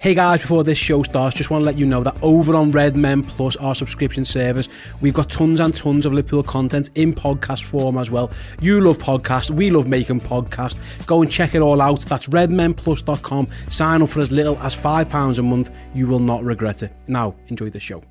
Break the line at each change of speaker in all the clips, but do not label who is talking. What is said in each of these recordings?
Hey guys, before this show starts, just want to let you know that over on Red Men Plus, our subscription service, we've got tons and tons of Liverpool content in podcast form as well. You love podcasts, we love making podcasts. Go and check it all out. That's redmenplus.com. Sign up for as little as £5 a month. You will not regret it. Now, enjoy the show.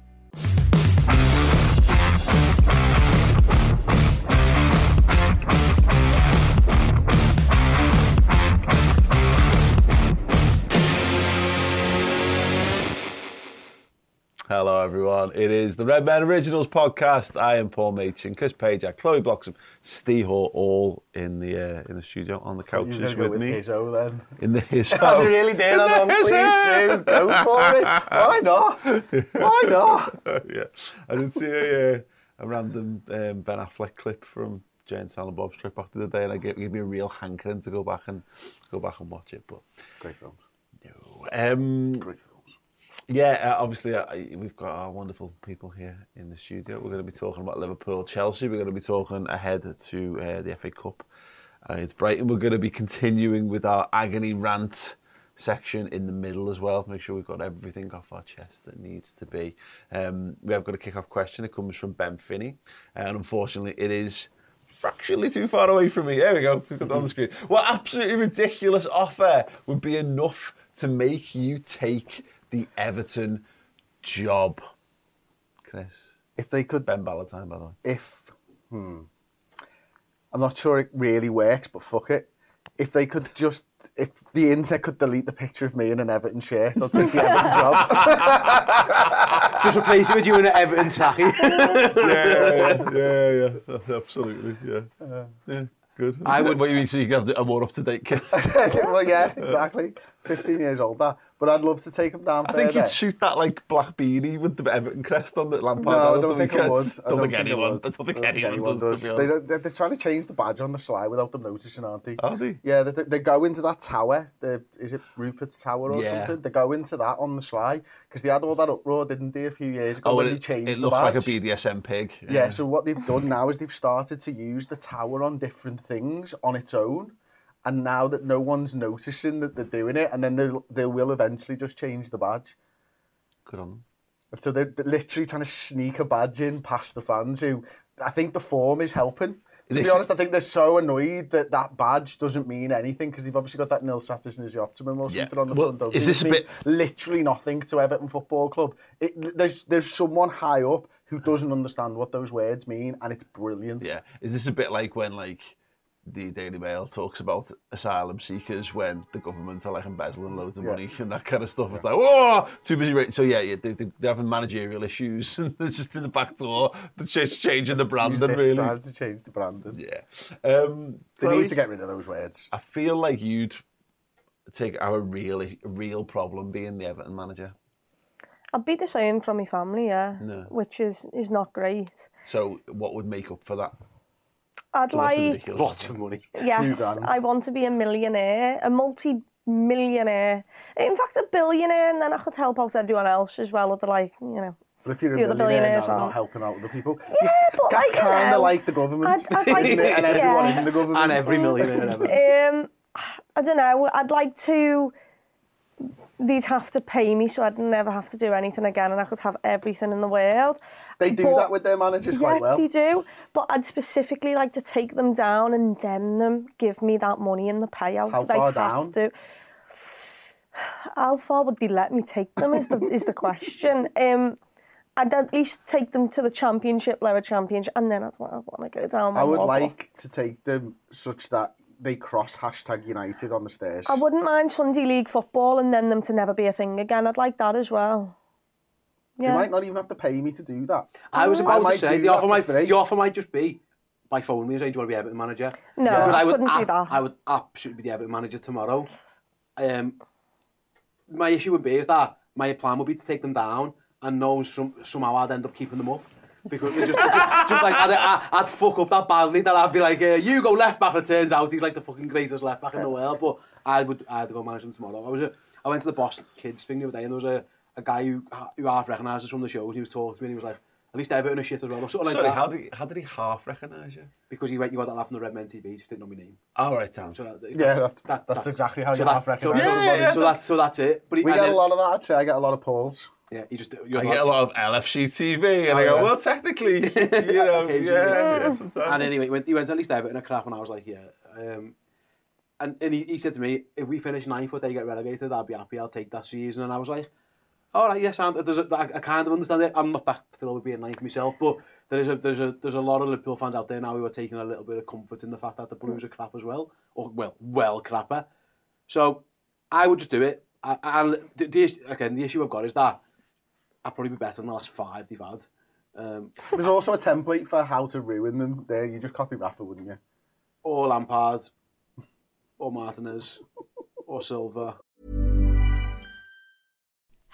Hello, everyone. It is the Red Men Originals podcast. I am Paul Machin, Chris Pajak, Chloe Bloxham, Steve Hall, all in the uh, in the studio on the couches with,
with
me.
Hizzo then.
In the his
I really did. I'm pleased to. Go for it. Why not? Why not?
yeah, I did see a, uh, a random um, Ben Affleck clip from Jay and Silent Bob Strike Back to the day, and I gave, gave me a real hankering to go back and go back and watch it. But
Great films.
um,
Great films.
Yeah, uh, obviously uh, we've got our wonderful people here in the studio. We're going to be talking about Liverpool, Chelsea. We're going to be talking ahead to uh, the FA Cup. Uh, it's Brighton. We're going to be continuing with our agony rant section in the middle as well to make sure we've got everything off our chest that needs to be. Um, we have got a kick-off question. It comes from Ben Finney, and unfortunately, it is fractionally too far away from me. There we go. We've got on the screen. What absolutely ridiculous offer would be enough to make you take the Everton job? Chris.
If they could,
Ben Ballantyne, by the way.
if, hmm, I'm not sure it really works, but fuck it. If they could just, if the internet could delete the picture of me in an Everton shirt, I'll take the Everton job.
Just replace it with you in an Everton tacky.
yeah, yeah, yeah, absolutely, yeah. yeah, good.
I would-
What you mean, so you have a more up-to-date kit?
well, yeah, exactly. 15 years older. But I'd love to take him down
I think
further.
you'd shoot that like black beanie with the Everton crest on that Lampard.
No, I
had
don't think I
weekend.
would. I
Don't,
don't
think
think
anyone.
I
don't think anyone, does. To be
They they're, they're trying to change the badge on the sly without them noticing, aren't they?
Are they?
Yeah, they, they go into that tower. The, is it Rupert's Tower or
Yeah.
something? They go into that on the sly because they had all that uproar, didn't they, a few years ago
Oh,
when
it,
they changed
it
the
looked like a? BDSM pig.
Yeah, so what they've done now is they've started to use the tower on different things on its own. And now that no one's noticing that they're doing it, and then they they will eventually just change the badge.
Good on them.
So they're literally trying to sneak a badge in past the fans who I think the form is helping. To
This-
be honest, I think they're so annoyed that that badge doesn't mean anything because they've obviously got that nil satis and the optimum or
Yeah.
something on the
Well,
front.
is this a
means
bit-
literally nothing to Everton Football Club? It, there's there's someone high up who doesn't understand what those words mean, and it's brilliant.
Yeah. Is this a bit like when like the Daily Mail talks about asylum seekers when the government are like embezzling loads of
Yeah.
money and that kind of stuff? It's like, oh, too busy. Ra-. So yeah, yeah they, they, they're having managerial issues and they're just in the back door. They're just changing the
Use
branding
this
really.
time to change the branding.
Yeah. Um,
They
Chloe,
need to get rid of those words.
I feel like you'd take our really real problem being the Everton manager.
I'd be the same from my family, yeah,
No.
which is is not great.
So what would make up for that?
I'd
So that's
like,
ridiculous.
Lots of money.
yes,
grand.
I want to be a millionaire, a multi-millionaire, in fact, a billionaire, and then I could help out everyone else as well. They're like, you know,
But if you're a
The other
millionaire
billionaires
now, not
aren't.
helping out other people,
yeah, but
that's
I
kind of like the government,
I'd- I'd like to-
and everyone
yeah.
in the government.
And every millionaire ever.
Um, I don't know. I'd like to. They'd have to pay me, so I'd never have to do anything again, and I could have everything in the world.
They do
But-
that with their managers
yeah,
quite well.
they do. But I'd specifically like to take them down and then them give me that money in the payout.
How
They
far
have
down?
To. How far would they let me take them? Is the is the question. Um, I'd at least take them to the championship, lower championship, and then I'd want, I'd want to go down.
I would like to take them such that they cross hashtag United on the stairs.
I wouldn't mind Sunday League football and then them to never be a thing again. I'd like that as well.
You might not even have to pay me to do that.
I was about
might
to say the offer might
free.
the offer might just be by phone me and saying, "Do you want to be Everton manager?"
No,
Yeah.
But
I,
I would
couldn't do that.
I would absolutely be the Everton manager tomorrow. Um, my issue would be is that my plan would be to take them down and know some, somehow I'd end up keeping them up. Because they just, just, just like I'd, I'd, I'd fuck up that badly that I'd be like, uh, you go left back. And it turns out he's like the fucking greatest left back in the world. But I would, I'd go manage him tomorrow. I was, a, I went to the Boss Kids thing the other day, and there was a, a guy who who half recognised us from the show. And he was talking to me, and he was like, at least Everton are shit as well, or something like
Sorry,
that.
how did, he, how did he half recognise you?
Because he went, you got that laugh on the Red Men TV, he just didn't know my name.
All right, sounds.
So that,
Yeah, that's, that's exactly how
so
you
that-
half
so,
recognise
so,
somebody.
so, that, so that's it. But he,
We get
then-
a lot of that, actually. I get a lot of polls.
Yeah, you just.
I get a lot of LFC TV, and
Oh,
I go,
yeah.
well, technically, you know,
Occasionally.
yeah, yeah.
And anyway, he went, he went at least Everton a crap, and I was like, yeah. Um, and and he, he said to me, if we finish ninth or they get relegated, I'll be happy. I'll take that season. And I was like, all right, yes, and there's a, I, I kind of understand it. I'm not that thrilled with being ninth myself, but there is a there's a there's a lot of Liverpool fans out there now who are taking a little bit of comfort in the fact that the Blues are crap as well, or well, well crapper. So I would just do it. I, and the, the, again, the issue I've got is that I'd probably be better than the last five they've had. Um,
There's also a template for how to ruin them. There, you just copy Rafa, wouldn't you?
or Lampard, or Martinez, or Silva.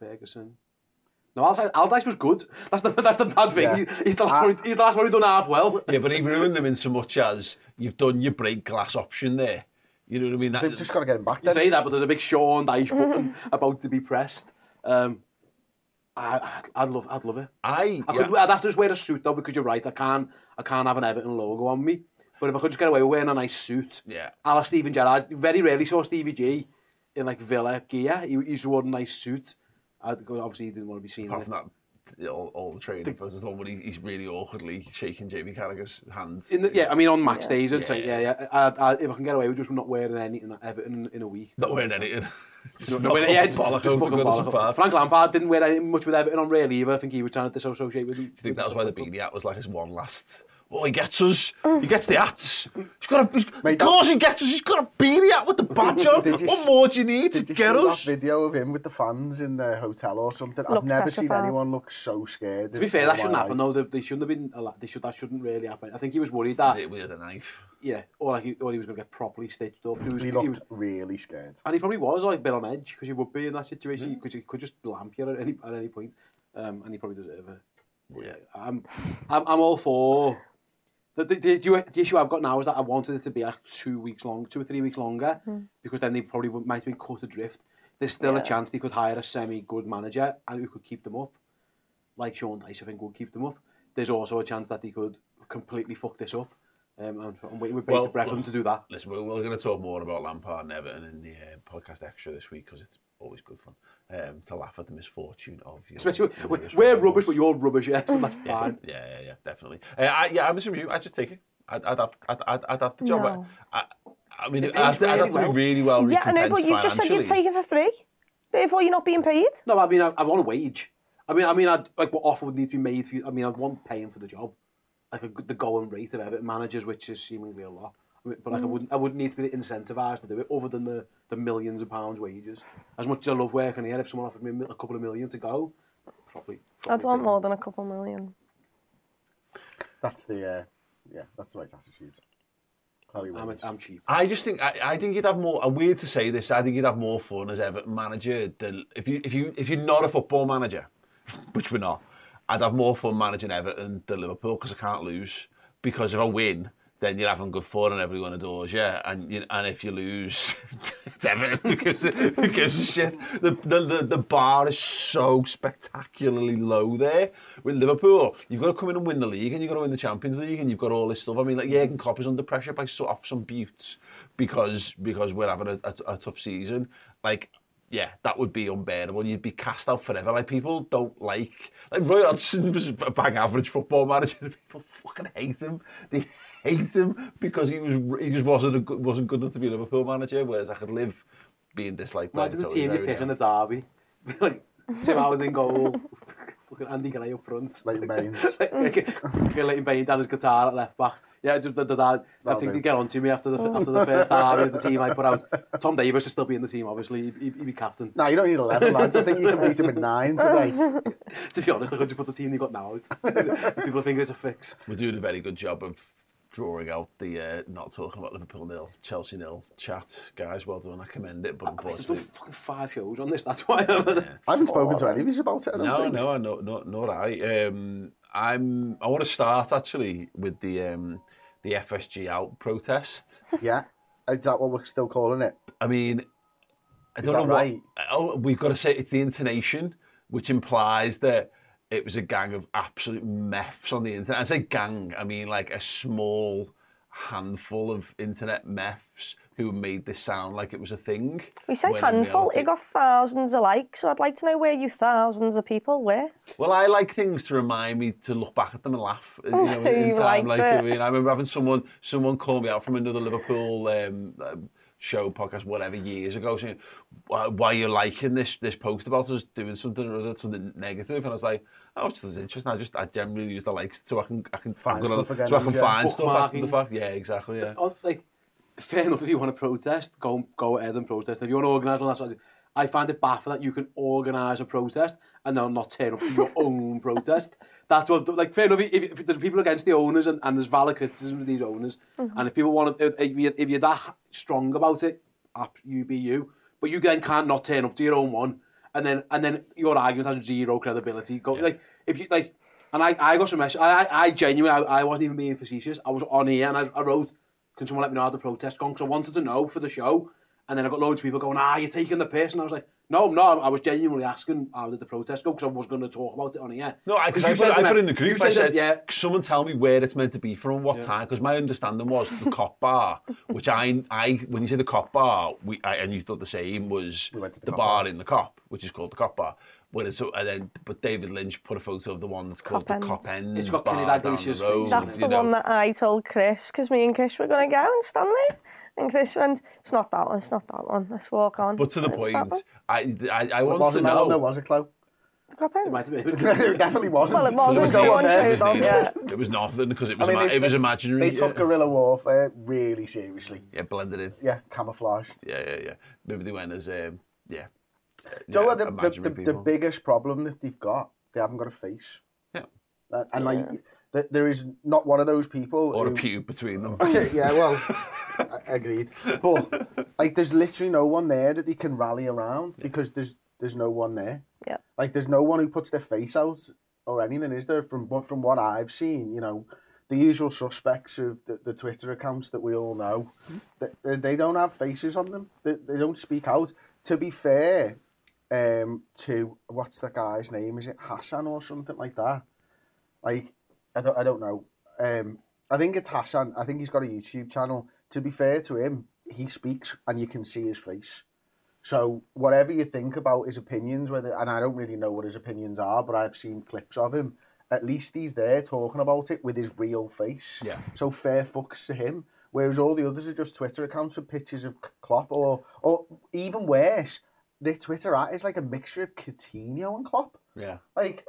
Ferguson. No, Aldice, Aldice was good. That's the, that's the bad thing.
Yeah.
He, he's, the last ah. one, he's the last one who done half well.
yeah, but he ruined them in so much as you've done your break glass option there. You know what I mean? That,
They've just got to get him back. Then.
Say that, but there's a big Sean Dyche button mm-hmm. about to be pressed. Um, I, I'd, love, I'd love it.
I,
I
yeah.
could, I'd have to just wear a suit though, because you're right. I can't, I can't have an Everton logo on me. But if I could just get away with wearing a nice suit,
yeah.
a la Steven Gerrard, very rarely saw Stevie G in like Villa gear. He, he's worn a nice suit. I'd obviously, he didn't want to be seen. in
apart from that, all, all the training photos, the one where he's really awkwardly shaking Jamie Carragher's hand.
In the, yeah, I mean on match days, I'd
Yeah,
say,
yeah.
yeah, yeah. I, I, if I can get away with just not wearing anything at Everton in a week.
Not wearing anything.
No, no, yeah, just, just fucking
Goodison
Frank Lampard didn't wear any, much with Everton on really either. I think he was trying to disassociate with.
Do you think that was why the beanie hat was like his one last Oh, he gets us. He gets the hats. He's got a. He's,
Mate,
of
that-
course, he gets us. He's got a beanie hat with the badge on.
Did you
what more do you need
Did
to
you
get
see
us?
that video of him with the fans in the hotel or something? I've
Looked
never seen
petrified.
anyone look so scared.
To be fair, that shouldn't happen though. They, they shouldn't have been. allo- They should. That shouldn't really happen. I think he was worried that.
It with a knife.
Yeah, or like he, or he was going to get properly stitched up. He was,
He
he
looked
was,
really scared.
and he probably was like a bit on edge because he would be in that situation
Mm.
because he could just lamp you at any at any point, um, and he probably deserve it. Yeah, I'm, I'm, I'm all for. The, the, the, the issue I've got now is that I wanted it to be like two weeks long, two or three weeks longer, because then they probably might have been cut adrift. There's still a chance they could hire a semi-good manager and who could keep them up, like Sean Dyche, I think would keep them up. There's also a chance that they could completely fuck this up. Um, I'm, I'm waiting with bated
Well,
breath for them to do that.
Listen, we're, we're going to talk more about Lampard and Everton in the uh, podcast extra this week because it's always good fun um, to laugh at the misfortune of you.
Especially,
your
we're, we're
rivals.
rubbish, but you're rubbish, yes, and that's
Yeah,
fine.
yeah, yeah, yeah, definitely. Uh, I, yeah, I'm assuming you. I'd just take it. I'd, I'd, have, I'd, I'd, I'd have the job.
No.
I, I mean,
It
I'd,
pays
I'd have
really
to be
well.
really well
Yeah, I know, but you've just said you'd
financially.
take it for free. Therefore, you're not being paid.
No, I mean, I, I want a wage. I mean, I mean, I'd, like what offer would need to be made for you? I mean, I'd want paying for the job, like a, good- the going rate of Everton managers, which is seemingly a lot. I mean, but like, I wouldn't, I wouldn't need to be incentivised to do it, other than the, the millions of pounds wages. As much as I love working here, if someone offered me a, couple of million to go, probably. probably
I'd want
take it.
more than a couple million.
That's the uh, yeah, that's the right attitude. Chloe
I'm,
Williams.
I'm cheap.
I just think I, I think you'd have more. I'm weird to say this. I think you'd have more fun as Everton manager than if you if you if you're not a football manager, which we're not. I'd have more fun managing Everton than Liverpool because I can't lose. Because if I win, then you're having good fun and everyone adores you. And you, and if you lose, it's Everton. Who gives, gives a shit? The, the, the, the bar is so spectacularly low there. With Liverpool, you've got to come in and win the league and you've got to win the Champions League and you've got all this stuff. I mean, like Jurgen Klopp is under pressure by so, off some buttes because because we're having a, a, a tough season. Like, yeah, that would be unbearable. You'd be cast out forever. Like people don't like like Roy Hodgson was a bang average football manager. People fucking hate him. They hate him because he was he just wasn't a, wasn't good enough to be a Liverpool manager. Whereas I could live being disliked by.
Imagine the team you pick in the derby, like two hours in goal. Fucking Andy Gray up front.
Leighton Baines.
Leighton Baines and his guitar at left back. Yeah, just the, the, the, I think they get on to me after the oh. after the first half of the team I put out. Tom Davis should still be in the team, obviously. He'd, he'd be captain.
No, you don't need 11, lads. I think you can beat him with nine today.
to be honest, I could just put the team they got now out. People think it's a fix.
We're doing a very good job of drawing out the uh, not talking about Liverpool nil, Chelsea nil chat. Guys, well done. I commend it, but
I've done
unfortunately.
fucking five shows on this, that's why I'm...
I haven't spoken to any of you about it, I don't
No,
think.
no, no, no, nor I. Um, I'm. I want to start actually with the um, the FSG out protest.
Yeah? Is that what we're still calling it?
I mean, I
Is
don't
that
know
right?
what. Oh, we've got to say it's the intonation, which implies that it was a gang of absolute meths on the internet. I say gang, I mean like a small handful of internet meths who made this sound like it was a thing.
We say handful, it got thousands of likes, so I'd like to know where you thousands of people were.
Well, I like things to remind me to look back at them and laugh. You know, in, in
You
time,
liked
like
it.
I mean, I remember having someone someone call me out from another Liverpool um, um, show, podcast, whatever, years ago, saying, why, why are you liking this this post about us doing something or other, something negative? And I was like, oh, it's just interesting. I just, I generally use the likes so I can, I can
find,
gonna, so I can
yeah.
find stuff after the fact. Yeah, exactly, yeah.
The, oh, like, fair enough if you want to protest, go, go ahead and protest. If you want to organise all that sort of I find it baffling that you can organise a protest and then not turn up to your own protest. That's what, like, fair enough, if, if there's people against the owners and, and there's valid criticism of these owners, and if people want to, if, you, if you're that strong about it, up, you be you, but you then can't not turn up to your own one, and then and then your argument has zero credibility. Go, Like, if you, like, and I, I got some message, I, I, I genuinely, I, I wasn't even being facetious, I was on here and I, I wrote, can someone let me know how the protest gone? Because I wanted to know for the show. And then I got loads of people going, ah, you're taking the piss. And I was like, no, I'm. I was genuinely asking how did the protest go because I was going to talk about it on here.
No, I, cause
you
I,
said
put, I
me-
put in the
you
group, I
said
said,
that, yeah,
someone tell me where it's meant to be from and what time, because my understanding was the cop bar, which I, I when you say the cop bar, we, I, and you thought the same, was
We the
the bar
bar.
in the cop, which is called the cop bar. Whereas, so, and then, but David Lynch put a photo of the one that's called
Cop
the
End.
cop end.
It's got
bar
Kenny
down
Dalglish's
the
face
That's the
know.
one that I told Chris, because me and Chris were going to go and stand there. And Chris went, it's not that one, it's not that one, let's walk on.
But to the
And it's that
point,
one.
I, I, I want to
wasn't that one, though, was it, Chloe?
Got
It might have been.
it definitely wasn't.
Well, it wasn't.
There was no
No
one
one
there.
showed up, yeah.
It was nothing because it was,
I mean,
ima-
they-
it was imaginary.
They took
yeah.
guerrilla warfare really seriously.
yeah, blended in.
Yeah, camouflage.
Yeah, yeah, yeah. Maybe they went as, um, yeah.
Do you know what the, the, the, the biggest problem that they've got? They haven't got a face.
Yeah.
Uh, And like, th- there is not one of those people.
Or a pew between them.
Okay, yeah, well, I- agreed. But like, there's literally no one there that they can rally around because there's there's no one there.
Yeah.
Like, there's no one who puts their face out or anything, is there? From what from what I've seen, you know, the usual suspects of the, the Twitter accounts that we all know, they, they, they don't have faces on them. They, they don't speak out. To be fair, um, to what's the guy's name? Is it Hassan or something like that? Like, I don't, I don't know. Um, I think it's Hassan. I think he's got a YouTube channel. To be fair to him, he speaks and you can see his face. So whatever you think about his opinions, whether and I don't really know what his opinions are, but I've seen clips of him. At least he's there talking about it with his real face.
Yeah.
So fair fucks to him. Whereas all the others are just Twitter accounts with pictures of Klopp, or or even worse, their Twitter at is like a mixture of Coutinho and Klopp.
Yeah.
Like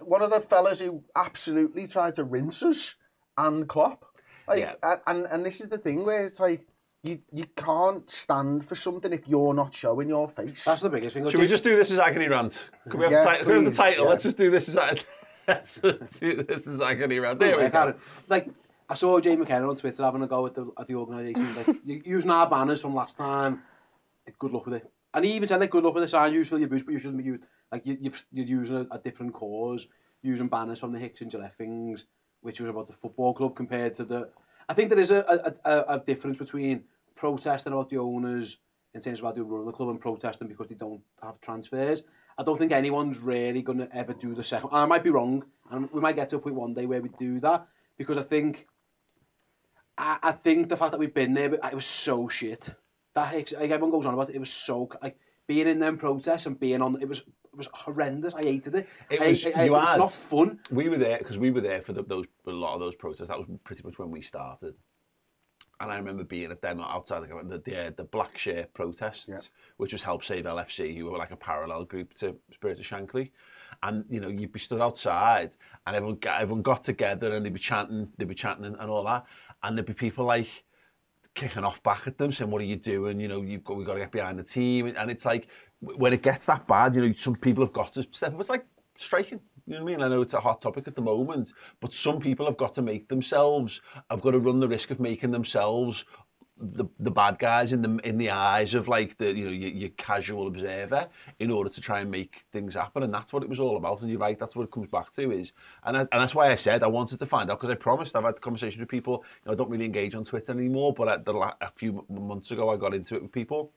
one of the fellas who absolutely tried to rinse us and Klopp. Like,
Yeah.
and, and and this is the thing where it's like you you can't stand for something if you're not showing your face.
That's the biggest thing.
Should we just do this as agony rant? Can we have,
Yeah,
the, ti- can we have the title?
yeah.
Let's just do this as let's just do this as agony rant. There we
Like,
go.
Like, I saw Jay McKenna on Twitter having a go at the, at the organisation. Like, using our banners from last time, good luck with it. And he even said, like, good luck with the sign, use for your boots, but you shouldn't be using, like, you, you've, you're using a, a different cause, using banners from the Hicks and Gillett things, which was about the football club compared to the... I think there is a, a, a, a difference between protesting about the owners in terms of how they run the club and protesting because they don't have transfers. I don't think anyone's really going to ever do the second. I might be wrong, and we might get to a point one day where we do that because I think, I, I think the fact that we've been there, it was so shit. That like everyone goes on about it. It was so like being in them protests and being on. It was it was horrendous. I hated it.
It
I-
was,
I- I-
you
it was not fun.
We were there because we were there for the, those a lot of those protests. That was pretty much when we started. And I remember being at them outside the the, the, the Black Shirt protests, which was Help Save LFC, who were like a parallel group to Spirit of Shankly. And you know, you'd be stood outside, and everyone got, everyone got together, and they'd be chanting, they'd be chanting and, and all that, and there'd be people like kicking off back at them, saying, what are you doing? You know, you've got, we've got to get behind the team. And it's like, when it gets that bad, you know, some people have got to step up. It's like striking. You know what I mean? I know it's a hot topic at the moment, but some people have got to make themselves, have got to run the risk of making themselves the the bad guys in the in the eyes of like the you know your, your casual observer in order to try and make things happen. And that's what it was all about. And you're right that's what it comes back to is and I, and that's why I said I wanted to find out because I promised I've had conversations with people you know I don't really engage on Twitter anymore but at the, a few months ago I got into it with people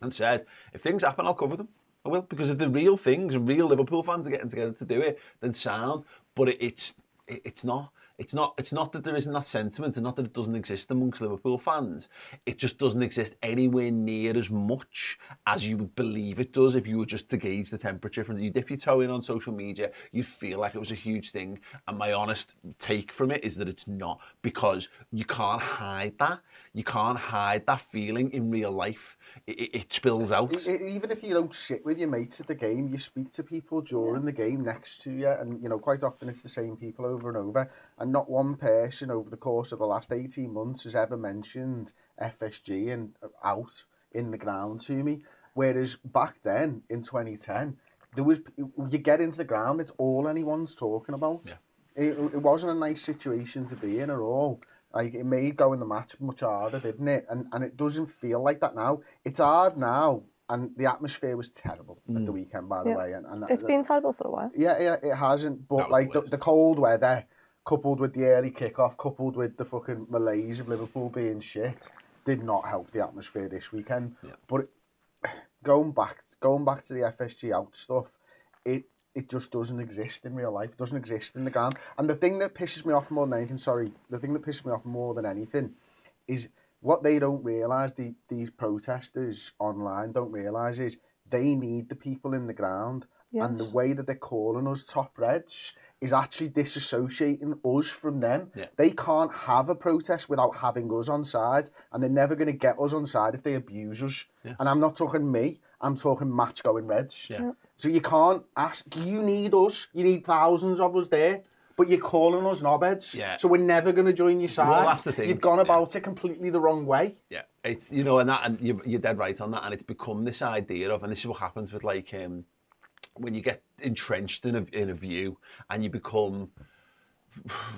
and said if things happen I'll cover them. I will. Because if the real things and real Liverpool fans are getting together to do it then sound but it, it's it, it's not it's not it's not that there isn't that sentiment and not that it doesn't exist amongst Liverpool fans. It just doesn't exist anywhere near as much as you would believe it does if you were just to gauge the temperature from you dip your toe in on social media, you'd feel like it was a huge thing. And my honest take from it is that it's not because you can't hide that. You can't hide that feeling in real life. It, it, it spills out.
E- even if you don't sit with your mates at the game, you speak to people during the game next to you, and you know quite often it's the same people over and over. And not one person over the course of the last eighteen months has ever mentioned FSG and uh, out in the ground to me. Whereas back then in 2010, there was you get into the ground, it's all anyone's talking about. It, it wasn't a nice situation to be in at all. Like it made going the match much harder, didn't it? And and it doesn't feel like that now. It's hard now, and the atmosphere was terrible at the weekend, by the
Yeah.
way. And, and
It's been terrible for a while.
yeah, yeah, it hasn't. But
was
like
the
the, the cold weather, coupled with the early kickoff, coupled with the fucking malaise of Liverpool being shit, did not help the atmosphere this weekend. But going back, going back to the FSG out stuff, it it just doesn't exist in real life. It doesn't exist in the ground. And the thing that pisses me off more than anything, sorry, the thing that pisses me off more than anything, is what they don't realise. The these protesters online don't realise is they need the people in the ground, and the way that they're calling us top reds is actually disassociating us from them.
Yeah.
They can't have a protest without having us on side, and they're never going to get us on side if they abuse us. Yeah. And I'm not talking me, I'm talking match going Reds.
Yeah.
So you can't ask, you need us, you need thousands of us there, but you're calling us knobheads.
Yeah.
So we're never going to join your side.
Well, that's the thing,
You've gone
yeah.
about it completely the wrong way.
Yeah, it's you know, and that, and you're, you're dead right on that, and it's become this idea of, and this is what happens with like um, when you get entrenched in a in a view, and you become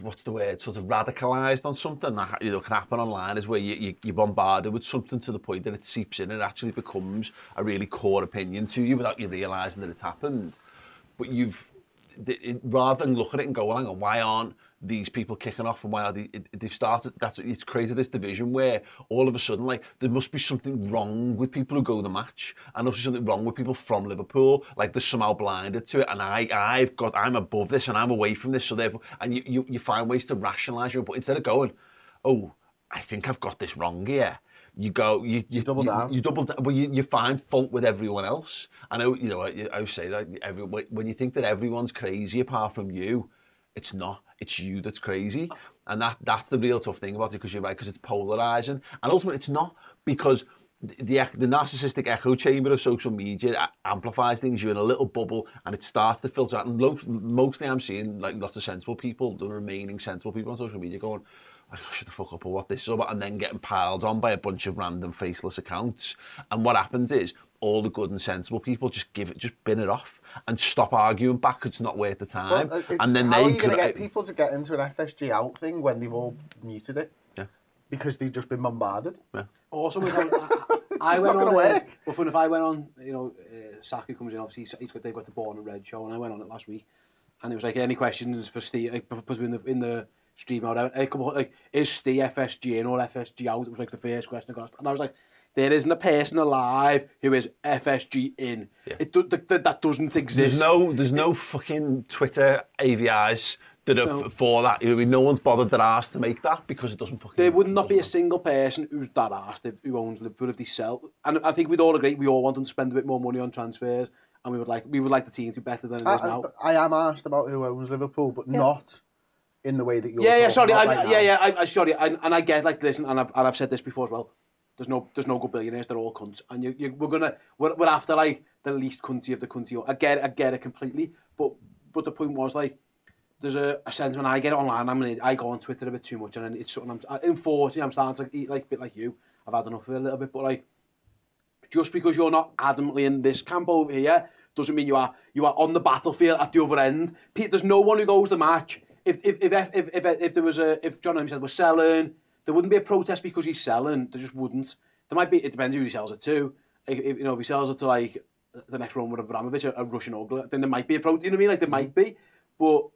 what's the word, sort of radicalised on something that you know can happen online is where you, you you're bombarded with something to the point that it seeps in and actually becomes a really core opinion to you without you realising that it's happened. But you've rather than look at it and go, well, hang on, why aren't these people kicking off and why are they, they've started, that's, it's created this division where all of a sudden, like, there must be something wrong with people who go to the match and there's something wrong with people from Liverpool, like they're somehow blinded to it and I, I've got, I'm above this and I'm away from this, so therefore, and you, you, you find ways to rationalise your, but instead of going, oh, I think I've got this wrong here, you go, you, you
double
you,
down.
You double down, but you, you find fault with everyone else. I know, you know, I, I say that every, when you think that everyone's crazy apart from you, it's not. It's you that's crazy. And that that's the real tough thing about it because you're right, because it's polarizing. And ultimately, it's not because the, the, the narcissistic echo chamber of social media amplifies things. You're in a little bubble and it starts to filter out. And lo- mostly I'm seeing like lots of sensible people, the remaining sensible people on social media going, I should the fuck up or what this is about, and then getting piled on by a bunch of random faceless accounts. And what happens is all the good and sensible people just give it, just bin it off. And stop arguing back. 'cause It's not worth the time.
Well, uh,
and then
how
they
are you going to get people to get into an FSG out thing when they've all muted it?
Yeah.
Because they've just been bombarded.
Yeah.
Also, with I, I
It's
went
not
on.
gonna
uh,
work.
Well, fun if I went on, you know, uh, Saki comes in. Obviously, he's- he's got they've got the Born and Red show, and I went on it last week, and it was like any questions for Steve. Like, put in the in the stream out. I come up, like, is Steve FSG in or FSG out? It was like the first question I got, asked. and I was like. There isn't a person alive who is FSG in.
Yeah.
It do, th- th- that doesn't exist.
There's no, there's no fucking Twitter AVIs that are
No.
f- for that. You know, I mean? no one's bothered their ass to make that because it doesn't fucking.
There would not be a single person who's that arsed if, who owns Liverpool if they sell. And I think we'd all agree we all want them to spend a bit more money on transfers, and we would like we would like the team to be better than it is
I,
now.
I, I am asked about who owns Liverpool, but not in the way that you're
yeah, yeah, sorry,
about
I,
right
yeah, yeah, I, I sorry, I, and I get like listen, and I've and I've said this before as well. There's no there's no good billionaires. They're all cunts, and you, you we're gonna we're, we're after like the least cunty of the cunty. I get I get it completely, but but the point was like. There's a, a sentiment I get online. I'm gonna, I go on Twitter a bit too much, and it's something I'm. Uh, in 40, I'm starting to eat like a bit like you. I've had enough of it a little bit, but like just because you're not adamantly in this camp over here doesn't mean you are you are on the battlefield at the other end. Pete, there's no one who goes the match. If if if if if, if there was a if John said we're selling, there wouldn't be a protest because he's selling. There just wouldn't. There might be. It depends who he sells it to. If, if you know if he sells it to like the next Roman Abramovich, a, a Russian ogre, then there might be a protest. You know what I mean? Like there might be, but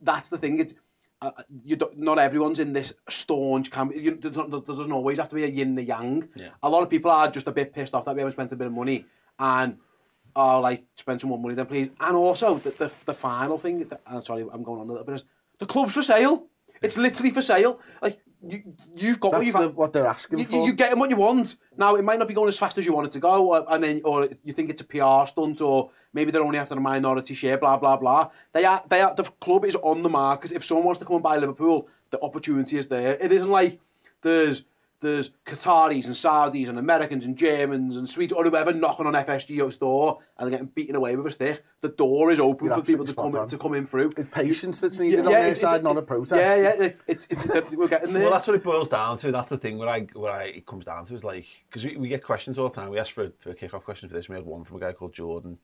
that's the thing. It, uh, you don't, not everyone's in this staunch camp. You, there's not, there doesn't always have to be a yin and a yang.
Yeah.
A lot of people are just a bit pissed off that we haven't spent a bit of money and are like, spend some more money then, please. And also, the, the, the final thing, that, I'm sorry, I'm going on a little bit, is the club's for sale. It's literally for sale. Like, you, you've got what you've
the, what they're asking
you,
for.
you're getting what you want. Now, it might not be going as fast as you want it to go, or, and then, or you think it's a PR stunt, or maybe they're only after a minority share, blah blah blah. They are, they are. The club is on the market. If someone wants to come and buy Liverpool, the opportunity is there. It isn't like there's there's Qataris and Saudis and Americans and Germans and Swedes or whoever knocking on FSG's door and they're getting beaten away with a stick. The door is open
You're
for people to come in, to come in through.
It's patience that's needed on their
it's-
side,
it's-
not a protest.
Yeah, yeah, it's, it's, it's, we're getting there.
Well, that's what it boils down to. That's the thing where I where I it comes down to is like because we, we get questions all the time. We asked for a, for a kick off question for this. We had one from a guy called Jordan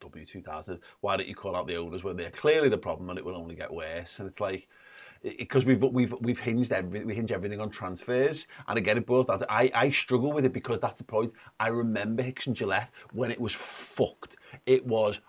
W2000. Why don't you call out the owners when they're clearly the problem and it will only get worse? And it's like because we've we've we've hinged every, we hinge everything on transfers. And again it boils down to I, I struggle with it because that's the point. I remember Hicks and Gillett when it was fucked. It was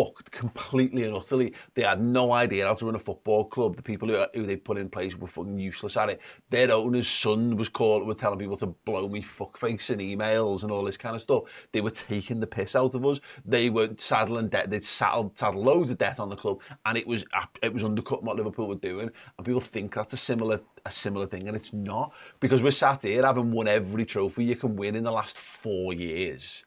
fucked completely and utterly. They had no idea how to run a football club. The people who, who they put in place were fucking useless at it. Their owner's son was called, were telling people to blow me fuckface in emails and all this kind of stuff. They were taking the piss out of us. They were saddling debt. They'd saddled, saddled loads of debt on the club, and it was it was undercutting what Liverpool were doing. And people think that's a similar a similar thing, and it's not because we're sat here having won every trophy you can win in the last four years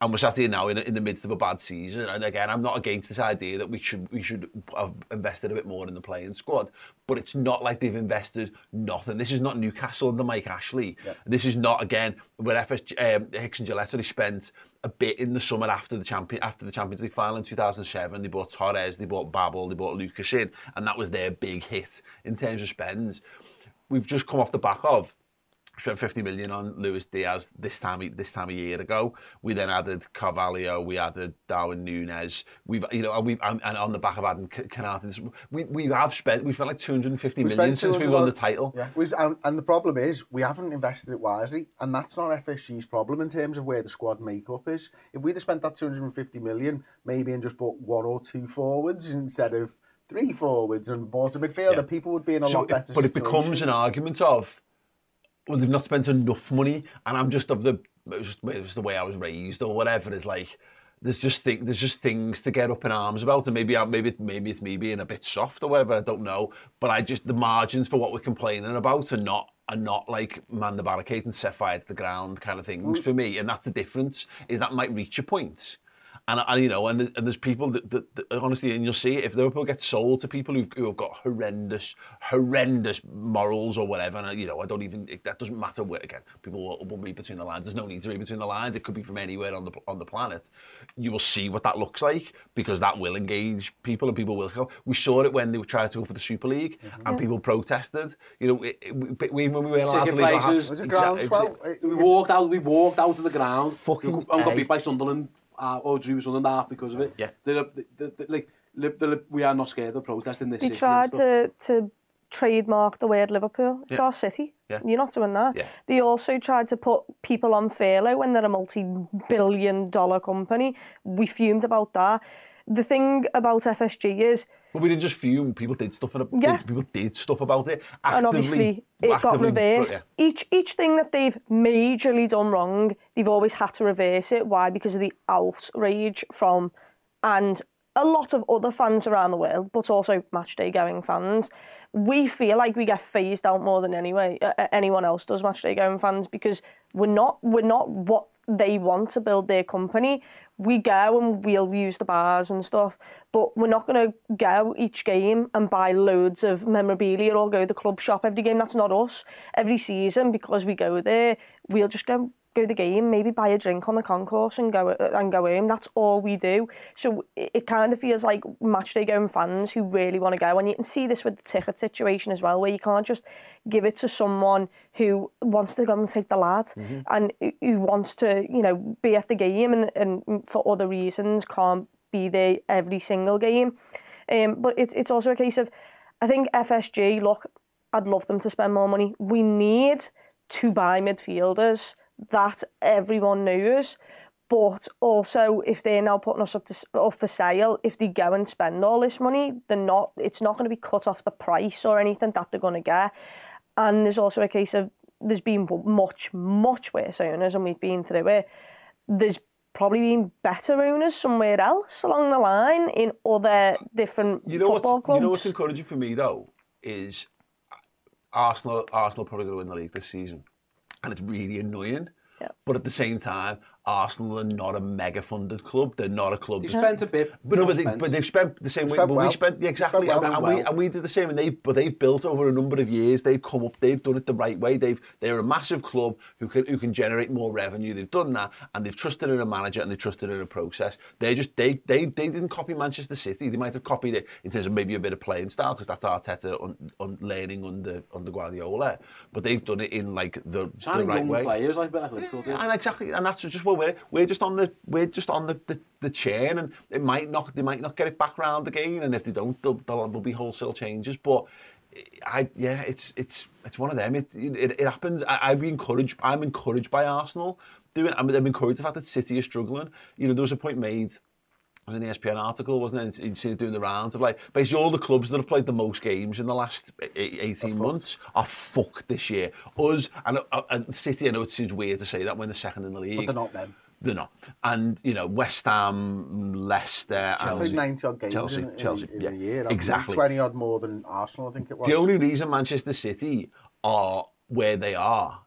And we're sat here now in, in the midst of a bad season. And again, I'm not against this idea that we should we should have invested a bit more in the playing squad. But it's not like they've invested nothing. This is not Newcastle under Mike Ashley. This is not again where FS um, Hicks and Gillett spent a bit in the summer after the champion after the Champions League final in 2007. They bought Torres, they bought Babel, they bought Lucas in, and that was their big hit in terms of spends. We've just come off the back of spent 50 million on Luis Diaz this time this time a year ago. We then added Carvalho, we added Darwin Nunez. We've you know and we and and on the back of adding Konate, we we have spent we spent like 250
We
million since we
200
won the title.
Yeah, we've, and, and the problem is we haven't invested it wisely, and that's not FSG's problem in terms of where the squad makeup is. If we'd have spent that 250 million, maybe and just bought one or two forwards instead of three forwards and bought a midfielder,
Yeah.
people would be in a
So
lot
it-
better
but it becomes an argument of well they've not spent enough money and I'm just of the it was just it was the way I was raised or whatever. It's like there's just thing, there's just things to get up in arms about and maybe I, maybe it- maybe it's me being a bit soft or whatever I don't know. But I just the margins for what we're complaining about are not are not like man the barricade and set fire to the ground kind of things mm. for me and that's the difference is that might reach a point and, and you know, and, and there's people that, that, that honestly, and you'll see it, if Liverpool get sold to people who've, who have got horrendous, horrendous morals or whatever, and you know, I don't even, it, that doesn't matter where, again, people will, will read between the lines. There's no need to read between the lines. It could be from anywhere on the, on the planet. You will see what that looks like because that will engage people and people will come. We saw it when they tried to go for the Super League mm-hmm. and people protested. You know, it, it, we, when we were allowed to leave our house-
Was it groundswell?
We walked out. We walked out of the ground.
Fucking
and got beat by Sunderland. Uh, or drew Sunderland half because of it.
Yeah.
They're, they they like, li- they we are not scared of protest in this
They
city.
tried to, to trademark the word Liverpool. It's
Yeah.
our city.
Yeah.
You're not doing that.
Yeah.
They also tried to put people on furlough when they're a multi-billion dollar company. We fumed about that. The thing about FSG is,
But we didn't just fume. People did stuff. About,
Yeah.
People did stuff about it. Actively,
and obviously it got
actively-
reversed.
yeah.
Each each thing that they've majorly done wrong, they've always had to reverse it. Why? Because of the outrage from and a lot of other fans around the world, but also match day going fans. We feel like we get phased out more than anyway uh, uh, anyone else does match day going fans because we're not we're not what they want to build their company. We go and we'll use the bars and stuff, but we're not going to go each game and buy loads of memorabilia or go to the club shop every game. That's not us. Every season, because we go there, we'll just go go to the game, maybe buy a drink on the concourse and go and go home. That's all we do. So it, kind of feels like match day going fans who really want to go, and you can see this with the ticket situation as well, where you can't just give it to someone who wants to go and take the lad and who- who wants to, you know, be at the game and, and for other reasons can't be there every single game. Um, but it's it's also a case of, I think FSG. Look, I'd love them to spend more money. We need to buy midfielders that everyone knows. But also, if they're now putting us up to up for sale, if they go and spend all this money, they're not. It's not going to be cut off the price or anything that they're going to get. And there's also a case of there's been much much worse owners, and we've been through it. There's probably been better owners somewhere else along the line in other different
You know
football clubs.
you know what's encouraging for me though is Arsenal Arsenal probably going to win the league this season, and it's really annoying.
Yeah.
But at the same time, Arsenal are not a mega funded club. They're not a club.
They spent a bit.
But, no, but, they, but they've spent the same way.
spent
But
well.
we spent yeah, exactly,
Spent
and,
well.
and we and we did the same. And they but they've built over a number of years. They've come up. They've done it the right way. They've they're a massive club who can who can generate more revenue. They've done that, and they've trusted in a manager and they've trusted in a process. They just they they they didn't copy Manchester City. They might have copied it in terms of maybe a bit of playing style because that's Arteta on, on learning under under Guardiola. But they've done it in like the, the right way.
players like like Liverpool did.
And exactly, and that's just where we're we're just on the we're just on the, the, the chain, and it might not they might not get it back round again, and if they don't, there'll, there'll, be wholesale changes. But I yeah, it's it's it's one of them. It it, it happens. I, I've been encouraged. I'm encouraged by Arsenal doing. I'm, I'm encouraged the fact that City is struggling. You know, there was a point made. Was an ESPN article, wasn't it? You'd seen it doing the rounds of like basically all the clubs that have played the most games in the last e- e- 18 months are fucked this year. Us and, uh, and City, I know it seems weird to say that when they're second in the league.
But they're not them.
They're not. And, you know, West Ham, Leicester, and
90 odd games
Chelsea,
in, in,
Chelsea,
in
yeah,
a year. haven't
exactly.
20 odd more than Arsenal, I think it was.
The only reason Manchester City are where they are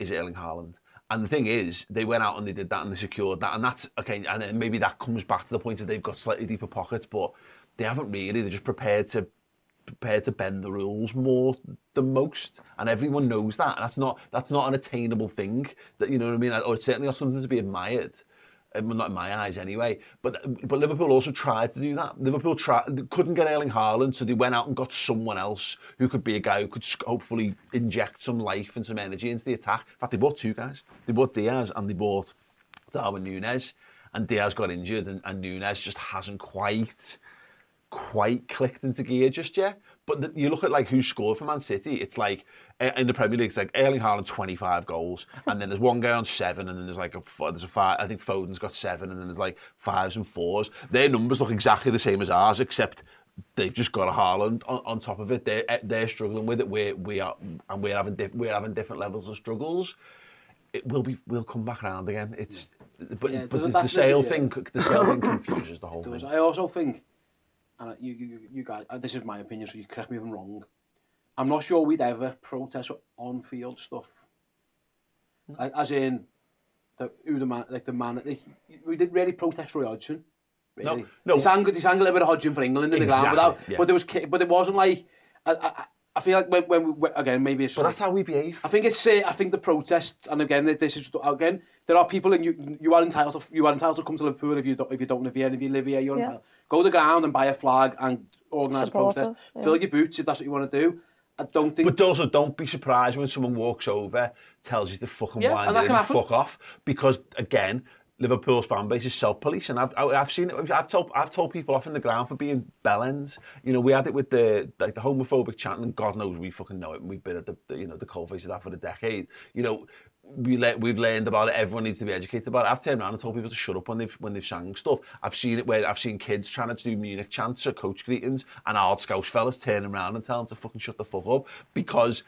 is Erling Haaland. And the thing is, they went out and they did that and they secured that, and that's okay. And then maybe that comes back to the point that they've got slightly deeper pockets, but they haven't really. They're just prepared to prepared to bend the rules more than most, and everyone knows that. And that's not that's not an attainable thing. That you know what I mean, or it's certainly not something to be admired. Uh, Well, not in my eyes anyway. But but Liverpool also tried to do that. Liverpool tried, couldn't get Erling Haaland, so they went out and got someone else who could be a guy who could hopefully inject some life and some energy into the attack. In fact, they bought two guys. They bought Diaz and they bought Darwin Nunez. And Diaz got injured, and, and Nunez just hasn't quite quite clicked into gear just yet. But the, you look at like who scored for Man City, it's like uh, in the Premier League, it's like Erling Haaland 25 goals, and then there's one guy on seven, and then there's like a there's a five. I think Foden's got seven, and then there's like fives and fours. Their numbers look exactly the same as ours, except they've just got a Haaland on, on top of it. They're eh, they're struggling with it. We we are and we're having diff- we're having different levels of struggles. It will be we'll come back around again. It's but,
Yeah,
but the, the
the-
sale
yeah.
thing the sale thing confuses the whole thing.
I also think, and you, you, you guys, uh, this is my opinion, so you correct me if I'm wrong. I'm not sure we'd ever protest on-field stuff. Like, as in, the, who the man, like the man, like, we didn't really protest Roy Hodgson. Really.
No, no.
He sang, he sang a little bit of Hodgson for England in the ground,
Exactly,
without,
yeah.
but there was, but it wasn't like, I, I, I feel like when, when we, again, maybe it's
But
like,
that's how we behave.
I think it's uh, I think the protest, and again, this is again, there are people, and you you are entitled to you are entitled to come to Liverpool if you don't if you don't live here, and if you live here, you're
Yeah.
entitled. Go to the ground and buy a flag and organise a
Support
protest.
us, yeah.
Fill your boots if that's what you want to do. I don't think.
But also, don't be surprised when someone walks over, tells you to fucking
Yeah,
wind
and that
it
can
and
happen.
fuck off. Because again, Liverpool's fan base is self-police, and I've I- I've seen it. I've told I've told people off in the ground for being bellends. You know, we had it with the like the homophobic chanting, and God knows we fucking know it. And we've been at the, the you know the coalface of that for a decade. You know. We le- we've learned about it. Everyone needs to be educated about it. I've turned around and told people to shut up when they've when they've sang stuff. I've seen it where I've seen kids trying to do Munich chants or coach greetings, and our Scouse fellas turning around and telling them to fucking shut the fuck up because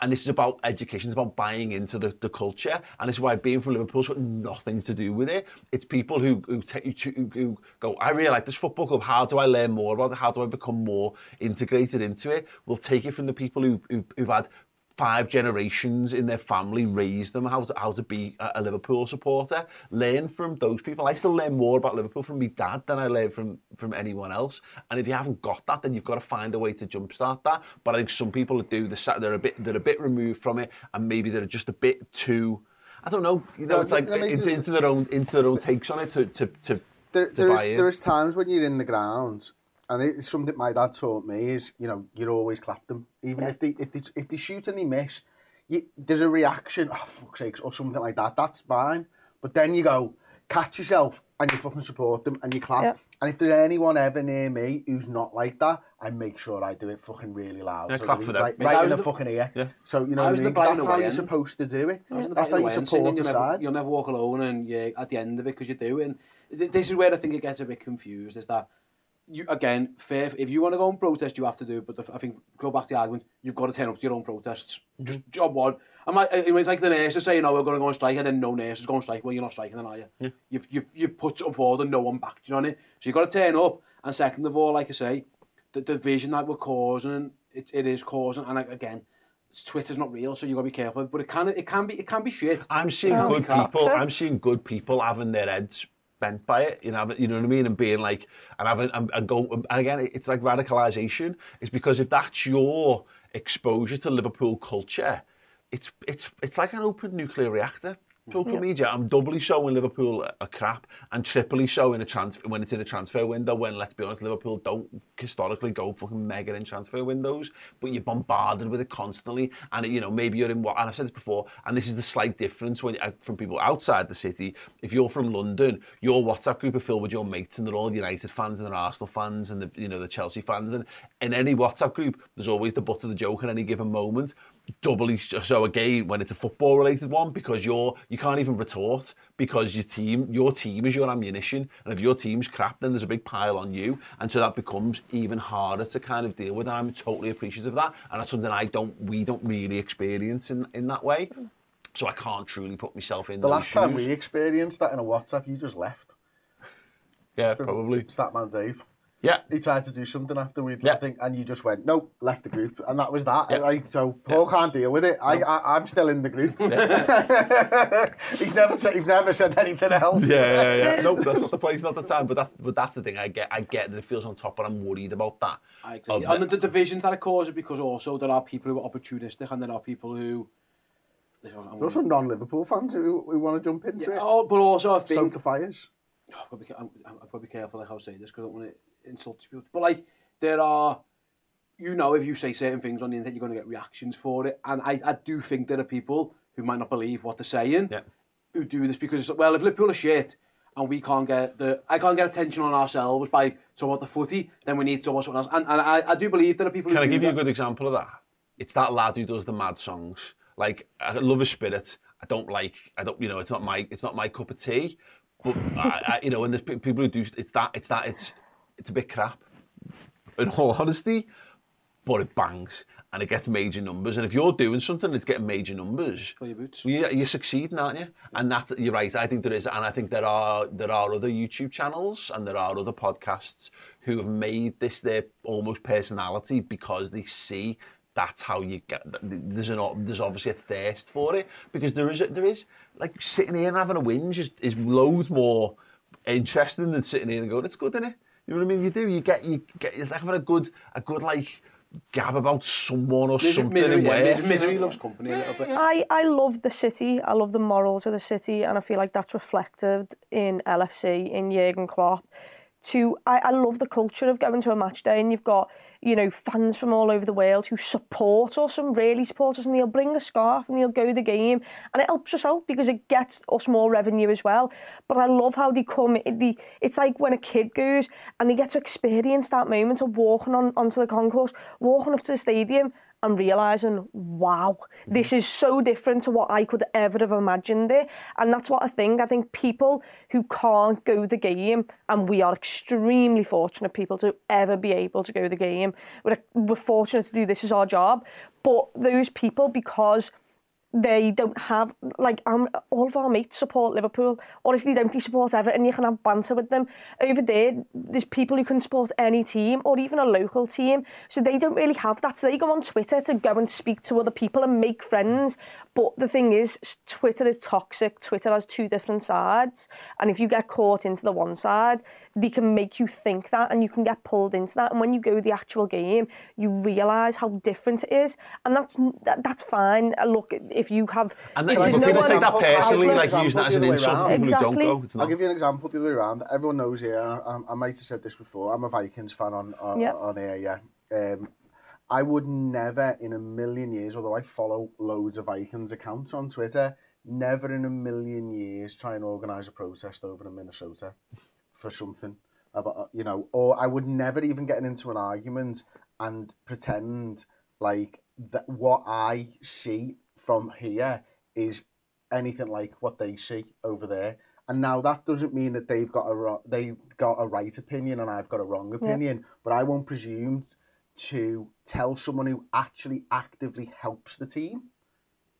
and this is about education, it's about buying into the, the culture, and this is why being from Liverpool's got nothing to do with it. It's people who who, take you to, who, who go, I really like this football club. How do I learn more about it? How do I become more integrated into it? We'll take it from the people who, who who've had five generations in their family raised them how to how to be a, Liverpool supporter. Learn from those people. I still learn more about Liverpool from my dad than I learn from from anyone else. And if you haven't got that, then you've got to find a way to jumpstart that. But I think some people do the they're a bit they're a bit removed from it, and maybe they're just a bit too. I don't know. You know,
No,
it's like
it's-
into, into their own into their own takes on it to to to,
There,
to
there is, there is times when you're in the ground, and it's something my dad taught me is you know you always clap them, even if they if they if they shoot and they miss, you, there's a reaction. Oh fuck's sakes, or something like that. That's fine. But then you go catch yourself and you fucking support them and you clap.
Yeah.
And if there's anyone ever near me who's not like that, I make sure I do it fucking really loud.
Yeah,
so
clap
that
for them.
Right, right in the
the-
fucking ear.
Yeah.
So you know
I
what I mean?
the
'Cause
Brighton
That's how
away
you're
end.
supposed to do it.
I was in the
That's how you support
singing,
the
you'll never,
side.
you'll never walk alone, and you at the end of it because you do. And th- this is where I think it gets a bit confused. Is that you again, fair, if you want to go and protest, you have to do it. But the, I think go back to the argument, you've got to turn up to your own protests. Just job one. I might, it was like the nurses saying, "No, we're going to go on strike," and then no nurses go on strike. Well, you're not striking, then are you? You've you've you've put something forward and no one backed you on it. So you've got to turn up. And second of all, like I say, the division that we're causing, it, it is causing, and again. Twitter's not real, so you've got to be careful. But it can, it can be, it can be shit.
I'm seeing
Oh,
good people. I'm seeing good people having their heads bent by it. You know, you know what I mean, and being like, and having, and, and go. And again, it's like radicalization. It's because if that's your exposure to Liverpool culture, it's it's it's like an open nuclear reactor. Social media. I'm doubly showing Liverpool a, a crap and triply showing a transfer when it's in a transfer window. When let's be honest, Liverpool don't historically go fucking mega in transfer windows, but you're bombarded with it constantly. And you know maybe you're in what and I've said this before, and this is the slight difference when uh, from people outside the city. If you're from London, your WhatsApp group are filled with your mates, and they're all United fans and they're Arsenal fans and the you know the Chelsea fans. And in any WhatsApp group, there's always the butt of the joke at any given moment. Doubly so again when it's a football related one because you're you can't even retort because your team your team is your ammunition and if your team's crap then there's a big pile on you and so that becomes even harder to kind of deal with and I'm totally appreciative of that and that's something I don't we don't really experience in in that way so I can't truly put myself in
The last time we experienced that in a WhatsApp, you just left.
yeah probably
Statman Dave.
Yeah.
He tried to do something after we'd,
Yeah.
I think, and you just went, nope, left the group, and that was that.
Yeah.
Like, so Paul can't deal with it. I, I, I'm still in the group. he's never said, he's never said anything else.
Yeah, yeah, yeah. nope, that's not the place, not the time. But that's but that's the thing. I get, I get that it feels on top, but I'm worried about that.
I agree.
Of
and
the-
the, the divisions that it causes because also there are people who are opportunistic and there are people who.
There's also non-Liverpool fans who, who want to jump into it.
Oh, but also I
Stoke
think
the fires.
Oh, I've got to be, I'm, I've got to be careful like how I say this because I don't want to insult people. But like, there are, you know, if you say certain things on the internet, you're going to get reactions for it. And I, I do think there are people who might not believe what they're saying,
Yeah.
who do this because, it's, well, if Liverpool are shit and we can't get the, I can't get attention on ourselves by talking about the footy, then we need about else. And, and I, I do believe there are people
Can
who
I give you a good example of that? It's that lad who does the mad songs. Like I love his spirit. I don't like. I don't. You know, it's not my. It's not my cup of tea. But I, I, you know, and there's people who do. It's that. It's that. It's. It's a bit crap. In all honesty, but it bangs and it gets major numbers. And if you're doing something that's getting major numbers,
your boots.
you, you're succeeding, aren't you? And that's you're right. I think there is, and I think there are there are other YouTube channels and there are other podcasts who have made this their almost personality because they see that's how you get. There's an there's obviously a thirst for it because there is a, there is like sitting here and having a whinge is, is loads more interesting than sitting here and going, it's good, isn't it? You know what I mean? You do. You get. You get. It's like having a good, a good like gab about someone or
misery,
something
misery,
in
yeah, misery, misery loves company a little bit.
I, I love the city. I love the morals of the city, and I feel like that's reflected in LFC in Jurgen Klopp. To I, I love the culture of going to a match day, and you've got you know, fans from all over the world who support us and really support us, and they'll bring a scarf and they'll go to the game, and it helps us out because it gets us more revenue as well. But I love how they come. They, it's like when a kid goes and they get to experience that moment of walking on onto the concourse, walking up to the stadium, and realizing, wow, this is so different to what I could ever have imagined it. And that's what I think. I think people who can't go the game, and we are extremely fortunate people to ever be able to go the game. We're, we're fortunate to do this as our job. But those people, because they don't have like um, all of our mates support Liverpool. Or if they don't they support Everton you can have banter with them. Over there there's people who can support any team or even a local team. So they don't really have that. So they go on Twitter to go and speak to other people and make friends but the thing is Twitter is toxic Twitter has two different sides and if you get caught into the one side they can make you think that and you can get pulled into that and when you go the actual game you realise how different it is and that's that, that's fine Uh, look if you have
And
if
then,
there's
but
no
people
one-
take that
I'll- I'll
personally,
give an
like
example
using that as an insult.
round.
Who
Exactly.
don't go,
I'll give you an example the other way around. Everyone knows here, I, I might have said this before, I'm a Vikings fan on, on,
Yeah.
on air, yeah. Um, I would never in a million years, although I follow loads of Vikings accounts on Twitter, never in a million years try and organise a protest over in Minnesota for something. About, uh, you know, or I would never even get into an argument and pretend like that what I see from here is anything like what they see over there. And now that doesn't mean that they've got a they've got a right opinion and I've got a wrong opinion. But I won't presume to tell someone who actually actively helps the team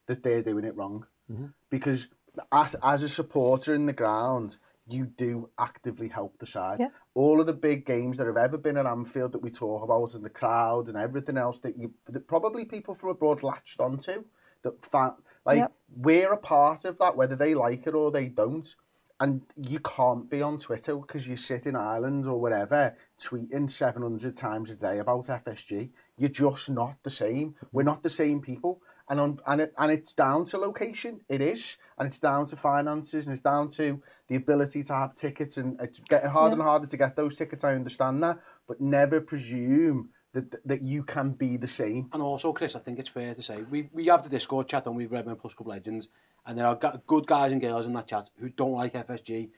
that they're doing it wrong. Mm-hmm. Because as, as a supporter in the ground, you do actively help the side.
Yeah.
All of the big games that have ever been at Anfield that we talk about and the crowd and everything else that you that probably people from abroad latched onto that fa- like
Yep.
we're a part of that whether they like it or they don't and you can't be on Twitter because you sit in Ireland or whatever tweeting 700 times a day about FSG. You're just not the same. We're not the same people. And, on, and, it, and it's down to location, it is. And it's down to finances and it's down to the ability to have tickets. And uh, it's getting harder and harder to get those tickets, I understand that. But never presume that, that you can be the same.
And also, Chris, I think it's fair to say we, we have the Discord chat and we've read Redmen Plus Club Legends, and there are good guys and girls in that chat who don't like FSG,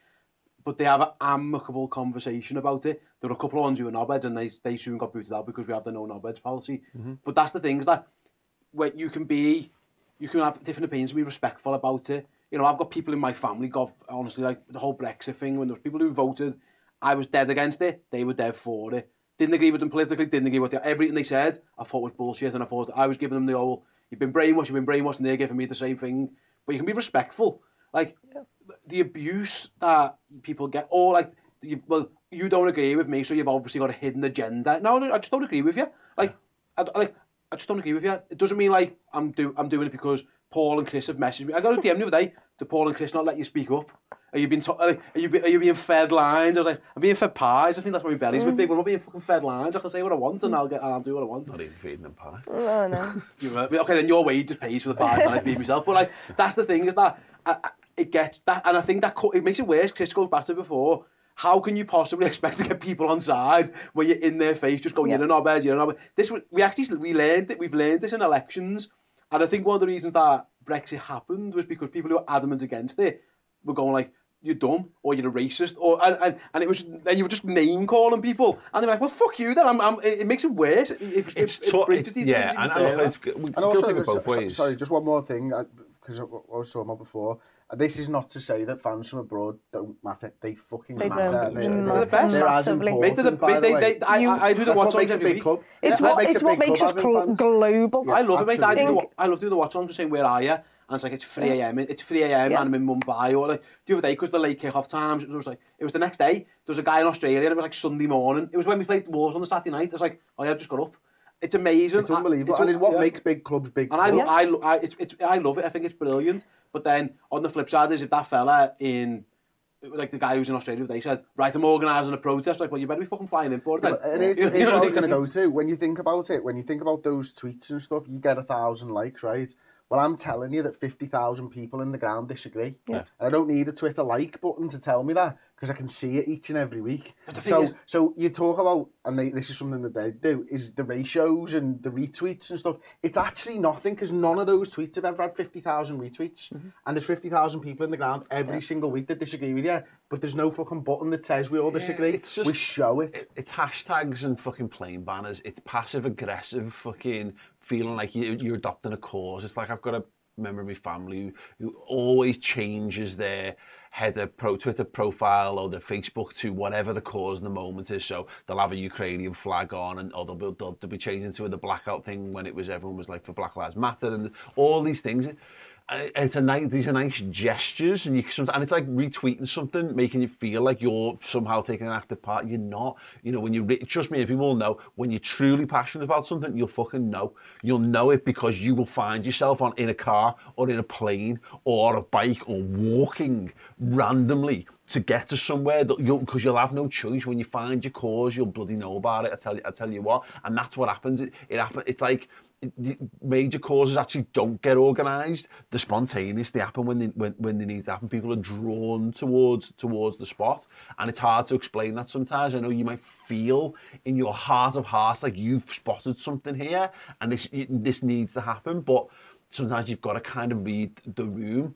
but they have an amicable conversation about it. There are a couple of ones who are knobheads, and they they soon got booted out because we have the no knobheads policy. Mm-hmm. But that's the thing is that when you can be, you can have different opinions and be respectful about it. You know, I've got people in my family, God, honestly, like the whole Brexit thing, when there were people who voted, I was dead against it, they were dead for it. Didn't agree with them politically, didn't agree with it. Everything they said, I thought was bullshit, and I thought I was giving them the old, you've been brainwashed, you've been brainwashed, and they're giving me the same thing. But you can be respectful. Like, the abuse that people get, or like, you, well, you don't agree with me, so you've obviously got a hidden agenda. No, no, I just don't agree with you. Like, I, like, I just don't agree with you. It doesn't mean like I'm do I'm doing it because Paul and Chris have messaged me. I got a DM the other day. Did Paul and Chris not let you speak up? Are you being to- are you are you being fed lines? I was like, I'm being fed pies. I think that's why my belly's mm. big. We're not being fucking fed lines. I can say what I want and I'll get and I'll do what I want.
Not even feeding them pies.
No, no.
You know, okay, then your wage just pays for the pies and I feed myself. But like, that's the thing is that I, I, it gets that, and I think that co- it makes it worse. Chris goes back to before. How can you possibly expect to get people on side when you're in their face just going,
Yeah.
you're a knobhead, you're a knobhead. This, we actually, we learned it, we've learned this in elections. And I think one of the reasons that Brexit happened was because people who were adamant against it were going like, you're dumb, or you're a racist, or and, and, and it was then you were just name calling people, and they're like, well, fuck you. Then I'm, I'm it, it makes it worse. It, it,
It's
it, it
tough.
breaches these
Yeah, and, and it's, we
And also,
it both
so-
ways.
sorry, just one more thing, because I, I was talking about before. Uh, This is not to say that fans from abroad don't matter. They fucking
They
matter.
don't.
and They,
They
they,
matter
they're as
massively.
important,
Mate, they're the-
by the
they-
way.
they- I,
You-
I, I do the
That's
watch
what makes a
every
big
week.
club.
It's
Yeah,
what,
makes
it's
a
what makes us
having
global.
Yeah.
I love it, mate. I do, the, I love doing the watch on, just saying, where are you? And it's like, it's 3 a.m. It's 3 a.m.
Yeah.
and I'm in Mumbai. Or like, the other day, because the late kick-off times, it was like, it was the next day. There was a guy in Australia, and it was like Sunday morning. It was when we played Wolves on the Saturday night. I was like, oh yeah, I just got up. It's amazing.
It's unbelievable.
I-
and it's what
yeah.
makes big clubs big
And I,
clubs.
lo- I, lo- I, it's, it's, I love it. I think it's brilliant. But then on the flip side is if that fella in, like the guy who's in Australia, they said, right, I'm organising a protest. Like, well, you better be fucking flying in for it then.
But it is,
You
it is
know
what I was going to go to. When you think about it, when you think about those tweets and stuff, you get a thousand likes, right? Well, I'm telling you that 50,000 people in the ground disagree.
Yeah.
And I don't need a Twitter like button to tell me that because I can see it each and every week.
But the thing
So,
is-
so you talk about, and they, this is something that they do, is the ratios and the retweets and stuff. It's actually nothing because none of those tweets have ever had 50,000 retweets.
Mm-hmm.
And there's 50,000 people in the ground every single week that disagree with you. But there's no fucking button that says we all disagree.
it's just-
we show it.
It's hashtags and fucking plain banners. It's passive aggressive fucking feeling like you, you're adopting a cause. It's like I've got a member of my family who, who always changes their header pro Twitter profile or their Facebook to whatever the cause in the moment is. So they'll have a Ukrainian flag on, and or they'll be, they'll, they'll be changing to the blackout thing when it was everyone was like for Black Lives Matter and all these things. It's a nice, these are nice gestures, and you can and it's like retweeting something, making you feel like you're somehow taking an active part. You're not. You know, when you trust me, people will know when you're truly passionate about something, you'll fucking know. You'll know it because you will find yourself on in a car or in a plane or a bike or walking randomly to get to somewhere that you'll because you'll have no choice. When you find your cause, you'll bloody know about it. I tell you, I tell you what, and that's what happens. It, it. It's like major causes actually don't get organised. They're spontaneous. They happen when they when, when they need to happen. People are drawn towards towards the spot, and it's hard to explain that sometimes. I know you might feel in your heart of hearts like you've spotted something here, and this this needs to happen, but sometimes you've got to kind of read the room.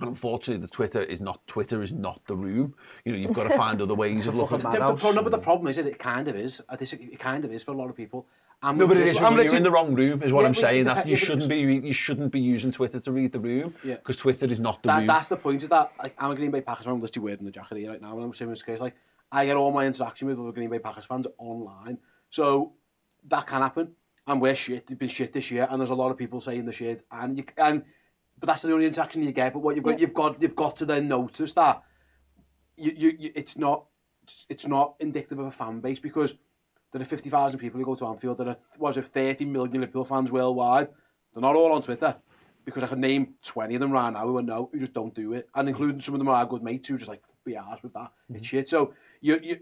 And unfortunately, the Twitter is not Twitter is not the room. You know, you've got to find other ways of looking.
fucking
The,
mad
the,
house.
pro- no, but the problem is that it kind of is. I disagree, it kind of is for a lot of people. I'm
No, but it
literally-
is
I'm
when you're in the wrong room, is what
Yeah,
I'm saying.
it
That's, you shouldn't be you shouldn't be using Twitter to read the room
Yeah.
because Twitter is not the
that,
room.
that's the point is that like, I'm a Green Bay Packers fan. I'm literally wearing the jacket here right now, and I'm saying this case like I get all my interaction with other Green Bay Packers fans online, so that can happen. And we're shit. They've been shit this year, and there's a lot of people saying the shit, and you and but that's the only interaction you get. But what you've got, you've got, you've got to then notice that you, you, you it's not, it's not indicative of a fan base because there are 50,000 people who go to Anfield. There are, was it 30 million Liverpool fans worldwide. They're not all on Twitter because I could name 20 of them right now who I know who just don't do it, and including some of them are our good mates who just like be ours with that. It's mm-hmm. shit. So you you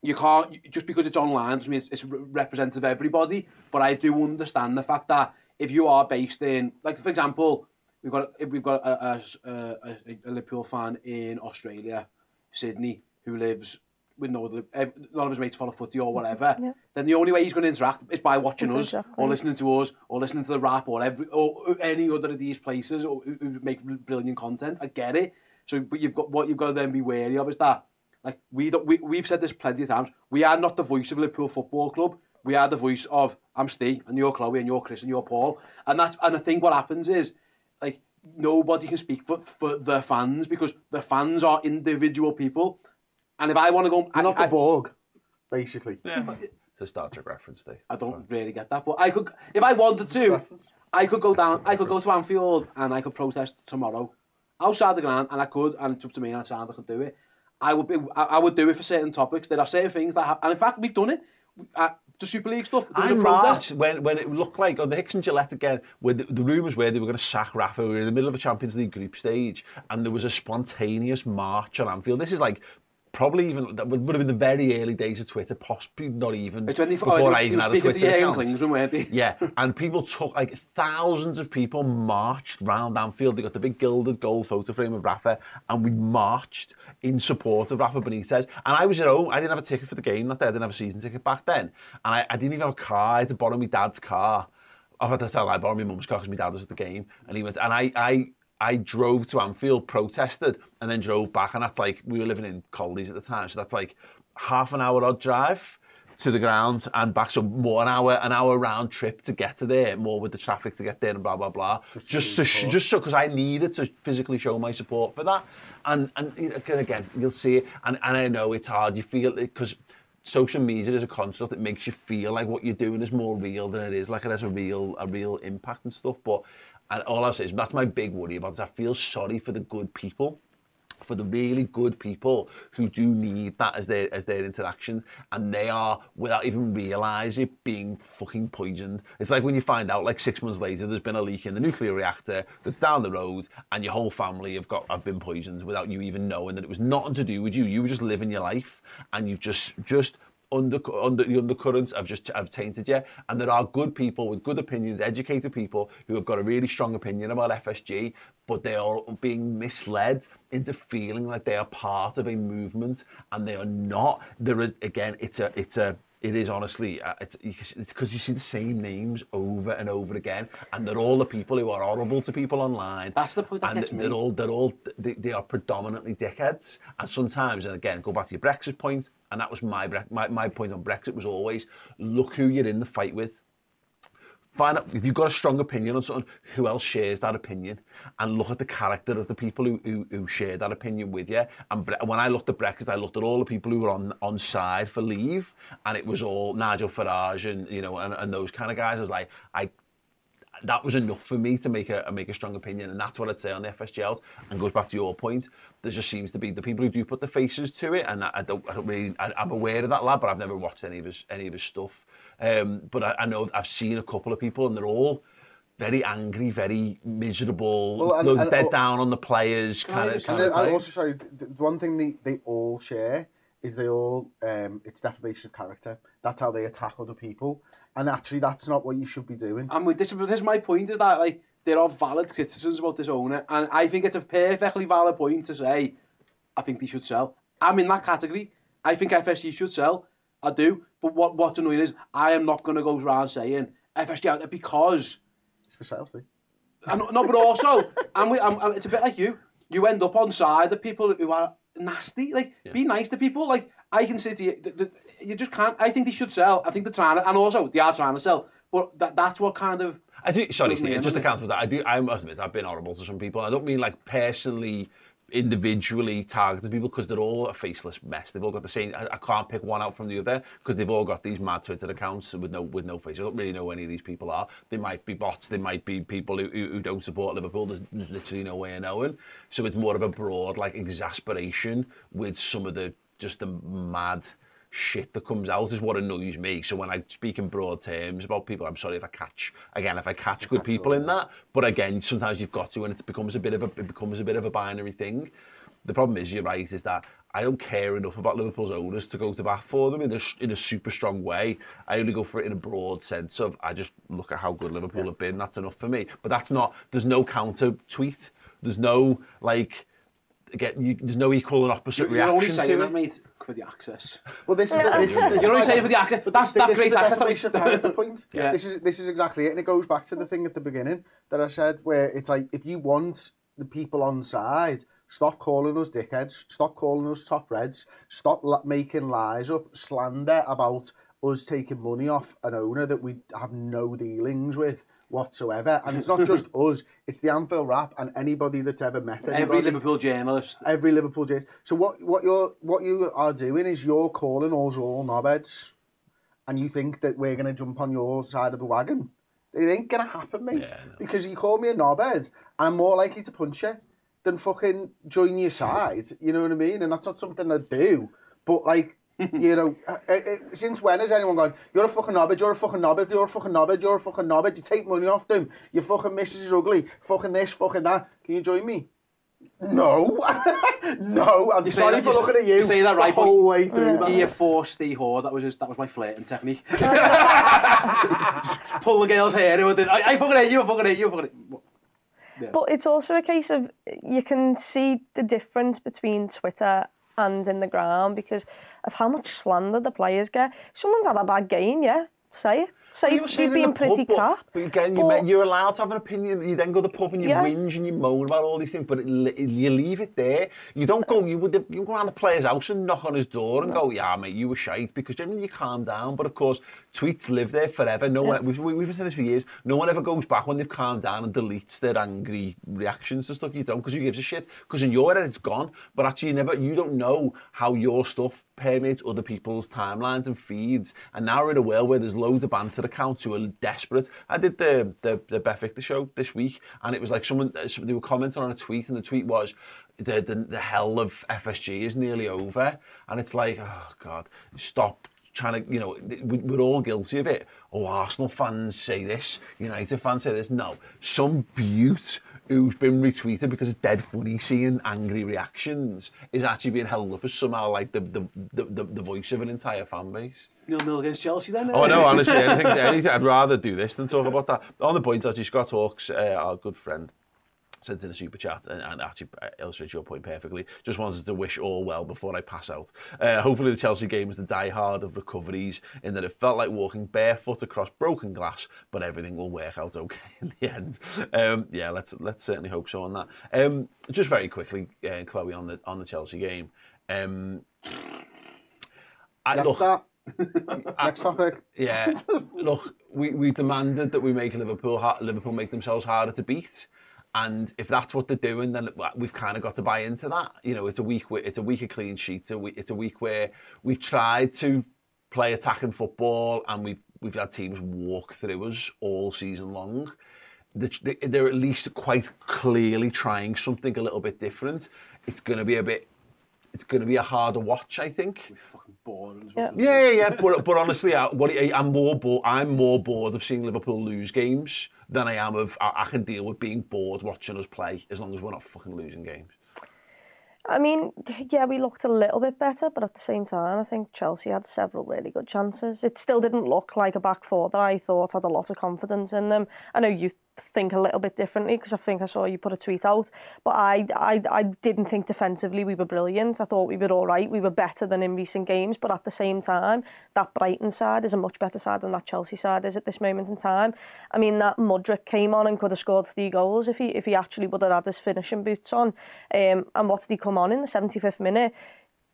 you can't just because it's online doesn't mean it's, it's representative of everybody. But I do understand the fact that if you are based in, like for example, we've got if we've got a, a, a, a, a Liverpool fan in Australia, Sydney, who lives with no other, none of his mates follow footy or whatever.
Yeah.
Then the only way he's going to interact is by watching us
Exactly.
or listening to us or listening to the rap or every or any other of these places or who, who make brilliant content. I get it. So, but you've got what you've got to then be wary of is that like we don't we, we've said this plenty of times. We are not the voice of Liverpool Football Club. We are the voice of I'm Steve and you're Chloe and you're Chris and you're Paul. And that's and I think what happens is like nobody can speak for for the fans because the fans are individual people. And if I want to go,
You're
I,
not the
I,
Borg, basically.
yeah. It's a Star Trek reference, Dave.
I don't really get that, but I could, if I wanted to, I could go down, I could go to Anfield and I could protest tomorrow outside the ground, and I could, and it's up to me, and I sound I could do it. I would be, I, I would do it for certain topics. There are certain things that, ha- and in fact, we've done it. Uh, the Super League stuff. There was
I
a protest.
when, when it looked like on the Hicks and Gillett again, where the, the rumours were they were going to sack Rafa. We were in the middle of a Champions League group stage, and there was a spontaneous march on Anfield. This is like probably even that would would have been the very early days of Twitter, possibly not even
It's when they,
before
oh,
I even had a Twitter account.
Klinsmann, weren't he?
Yeah, and people took like thousands of people marched round Anfield. They got the big gilded gold photo frame of Rafa, and we marched in support of Rafa Benitez. And I was at home. I didn't have a ticket for the game that day. I didn't have a season ticket back then, and I, I didn't even have a car. I had to borrow my dad's car. I had to tell I borrowed my mum's car because my dad was at the game, and he went. And I, I, I drove to Anfield, protested, and then drove back. And that's like we were living in Colleys at the time, so that's like half an hour odd drive to the ground and back. So more an hour, an hour round trip to get to there, more with the traffic to get there and blah blah blah. Just, to, sh- just so because I needed to physically show my support for that. And and again, you'll see it. And and I know it's hard. You feel it because. Social media is a construct that makes you feel like what you're doing is more real than it is, like it has a real a real impact and stuff. But and all I say is that's my big worry about is I feel sorry for the good people for the really good people who do need that as their as their interactions. And they are without even realize it being fucking poisoned. It's like when you find out like six months later there's been a leak in the nuclear reactor that's down the road and your whole family have got have been poisoned without you even knowing that it was nothing to do with you. You were just living your life and you've just just under, under the undercurrents have just I've tainted you. And there are good people with good opinions, educated people who have got a really strong opinion about FSG, but they are being misled into feeling like they are part of a movement, and they are not. There is again, it's a it's a it is honestly, uh, it's because you see the same names over and over again, and they're all the people who are horrible to people online.
That's the point that
and
gets me.
they're all, they're all, they, they are predominantly dickheads. And sometimes, and again, go back to your Brexit point, and that was my, my, my point on Brexit was always, look who you're in the fight with. Find out if you've got a strong opinion on something, who else shares that opinion, and look at the character of the people who who, who share that opinion with you. And Bre- when I looked at Brexit, I looked at all the people who were on on side for leave, and it was all Nigel Farage and you know and, and those kind of guys. I was like, I that was enough for me to make a make a strong opinion, and that's what I'd say on the FSGLs. And goes back to your point, there just seems to be the people who do put the faces to it, and I, I don't, I don't really, I, I'm aware of that lad, but I've never watched any of his any of his stuff. Um, but I, I know I've seen a couple of people, and they're all very angry, very miserable,
Well, and- and-
dead
oh-
down on the players, kind of. Kind
then,
of
and also, sorry, the the one thing they, they all share is they all, um, it's defamation of character. That's how they attack other people. And actually, that's not what you should be doing.
And with this, this is my point is that like there are valid criticisms about this owner, and I think it's a perfectly valid point to say, I think they should sell. I'm in that category. I think FSG should sell. I do. But what what's annoying is I am not going to go around saying FSG out there because
It's for sales, Steve.
no, but also, and we, I'm, I'm, it's a bit like you. You end up on side of people who are nasty. Like, be nice to people. Like, I can say to you, th- th- you just can't. I think they should sell. I think they're trying to, and also they are trying to sell. But that, that's what kind of.
I do. Sorry, Steve. Just to cancel that, I do. I must admit, I've been horrible to some people. I don't mean like personally, individually targeted people because they're all a faceless mess. They've all got the same. I, I can't pick one out from the other because they've all got these mad Twitter accounts with no with no face. I don't really know who any of these people are. They might be bots. They might be people who, who, who don't support Liverpool. There's, there's literally no way of knowing. So it's more of a broad like exasperation with some of the just the mad shit that comes out is what annoys me. So when I speak in broad terms about people, I'm sorry if I catch again if I catch good people in that. But again, sometimes you've got to, and it becomes a bit of a it becomes a bit of a binary thing. The problem is, you're right, is that I don't care enough about Liverpool's owners to go to bat for them in a, in a super strong way. I only go for it in a broad sense of I just look at how good Liverpool have been. That's enough for me. But that's not. There's no counter tweet. There's no like. Get, you, there's no equal and opposite reaction.
You're only saying
to
that,
it.
mate, for the access.
Well, this is the, this, this
You're only
is
saying for the access.
But
That's
this,
that great
is the
access.
defamation of character point.
Yeah.
This is this is exactly it, and it goes back to the thing at the beginning that I said, where it's like if you want the people on side, stop calling us dickheads, stop calling us top reds, stop la- making lies up, slander about us taking money off an owner that we have no dealings with whatsoever. And it's not just us; it's the Anfield Wrap and anybody that's ever met anybody.
Every Liverpool journalist.
every Liverpool journalist. So what what you're what you are doing is you're calling us all knobheads, and you think that we're gonna jump on your side of the wagon. It ain't gonna happen, mate.
Yeah, know.
Because you call me a knobhead, and I'm more likely to punch you than fucking join your side. You know what I mean? And that's not something I do. But like, you know, uh, uh, uh, since when has anyone gone, you're a fucking knobbed, you're a fucking knobbed, you're a fucking knobbed, you're a fucking knobbed, you take money off them, your fucking missus is ugly, fucking this, fucking that, can you join me? No, no. I'm
You say
sorry
that-
for looking at you,
you say that right, but
whole way through that.
Year four, stay whore. That was just, that was my flirting technique. Pull the girl's hair. I, I fucking hate you. I fucking hate you. I fucking hate
But it's also a case of you can see the difference between Twitter and in the ground because of how much slander the players get. If someone's had a bad game, yeah, say it. Say
You were saying
you've
in
been pretty
pub,
crap.
But, but again, you
But-
met, you're allowed to have an opinion. You then go to the pub and you
Yeah.
whinge and you moan about all these things, but it, li- you leave it there. You don't go. You would you go around the player's house and knock on his door and go, "Yeah, mate, you were shite," because generally you calm down. But of course, tweets live there forever. No one. We've, we've been saying this for years. No one ever goes back when they've calmed down and deletes their angry reactions to stuff. You don't, because who gives a shit? Because in your head it's gone. But actually, you never. You don't know how your stuff permeates other people's timelines and feeds. And now we're in a world where there's loads of banter accounts who are desperate. I did the the, the Victor show this week, and it was like someone uh, they were commenting on a tweet, and the tweet was, "the the, the hell of FSG is nearly over," and it's like, oh god, stop trying to, you know, we- we're all guilty of it. Oh, Arsenal fans say this, United fans say this. No, some beaut who's been retweeted because it's dead funny seeing angry reactions is actually being held up as somehow like the the, the, the, the voice of an entire fan base.
Nil nil against Chelsea then.
Oh no, honestly, anything, anything, I'd rather do this than talk about that. On the point, actually, Scott Hawks, uh, our good friend, sent in a super chat and, and actually uh, illustrates your point perfectly. Just wanted to wish all well before I pass out. Uh, hopefully, the Chelsea game is the die-hard of recoveries in that it felt like walking barefoot across broken glass, but everything will work out okay in the end. Um, yeah, let's let's certainly hope so on that. Um, just very quickly, uh, Chloe, on the on the Chelsea game. Um, I,
That's
look,
that. Next topic.
yeah, look, we, we demanded that we make Liverpool Liverpool make themselves harder to beat, and if that's what they're doing, then we've kind of got to buy into that. You know, it's a week where it's a week of clean sheets. It's a week where we've tried to play attacking football, and we've we've had teams walk through us all season long. They're at least quite clearly trying something a little bit different. It's going to be a bit. It's going to be a harder watch, I think.
Fucking boring.
Yeah.
Yeah, yeah, yeah. But, but honestly, I, what I'm more bored. I'm more bored of seeing Liverpool lose games than I am of. I, I can deal with being bored watching us play as long as we're not fucking losing games.
I mean, yeah, we looked a little bit better, but at the same time, I think Chelsea had several really good chances. It still didn't look like a back four that I thought had a lot of confidence in them. I know you think a little bit differently because I think I saw you put a tweet out, but I, I, I didn't think defensively we were brilliant. I thought we were all right. We were better than in recent games, but at the same time, that Brighton side is a much better side than that Chelsea side is at this moment in time. I mean, that Mudryk came on and could have scored three goals if he if he actually would have had his finishing boots on. Um, and what did he come on in the 75th minute?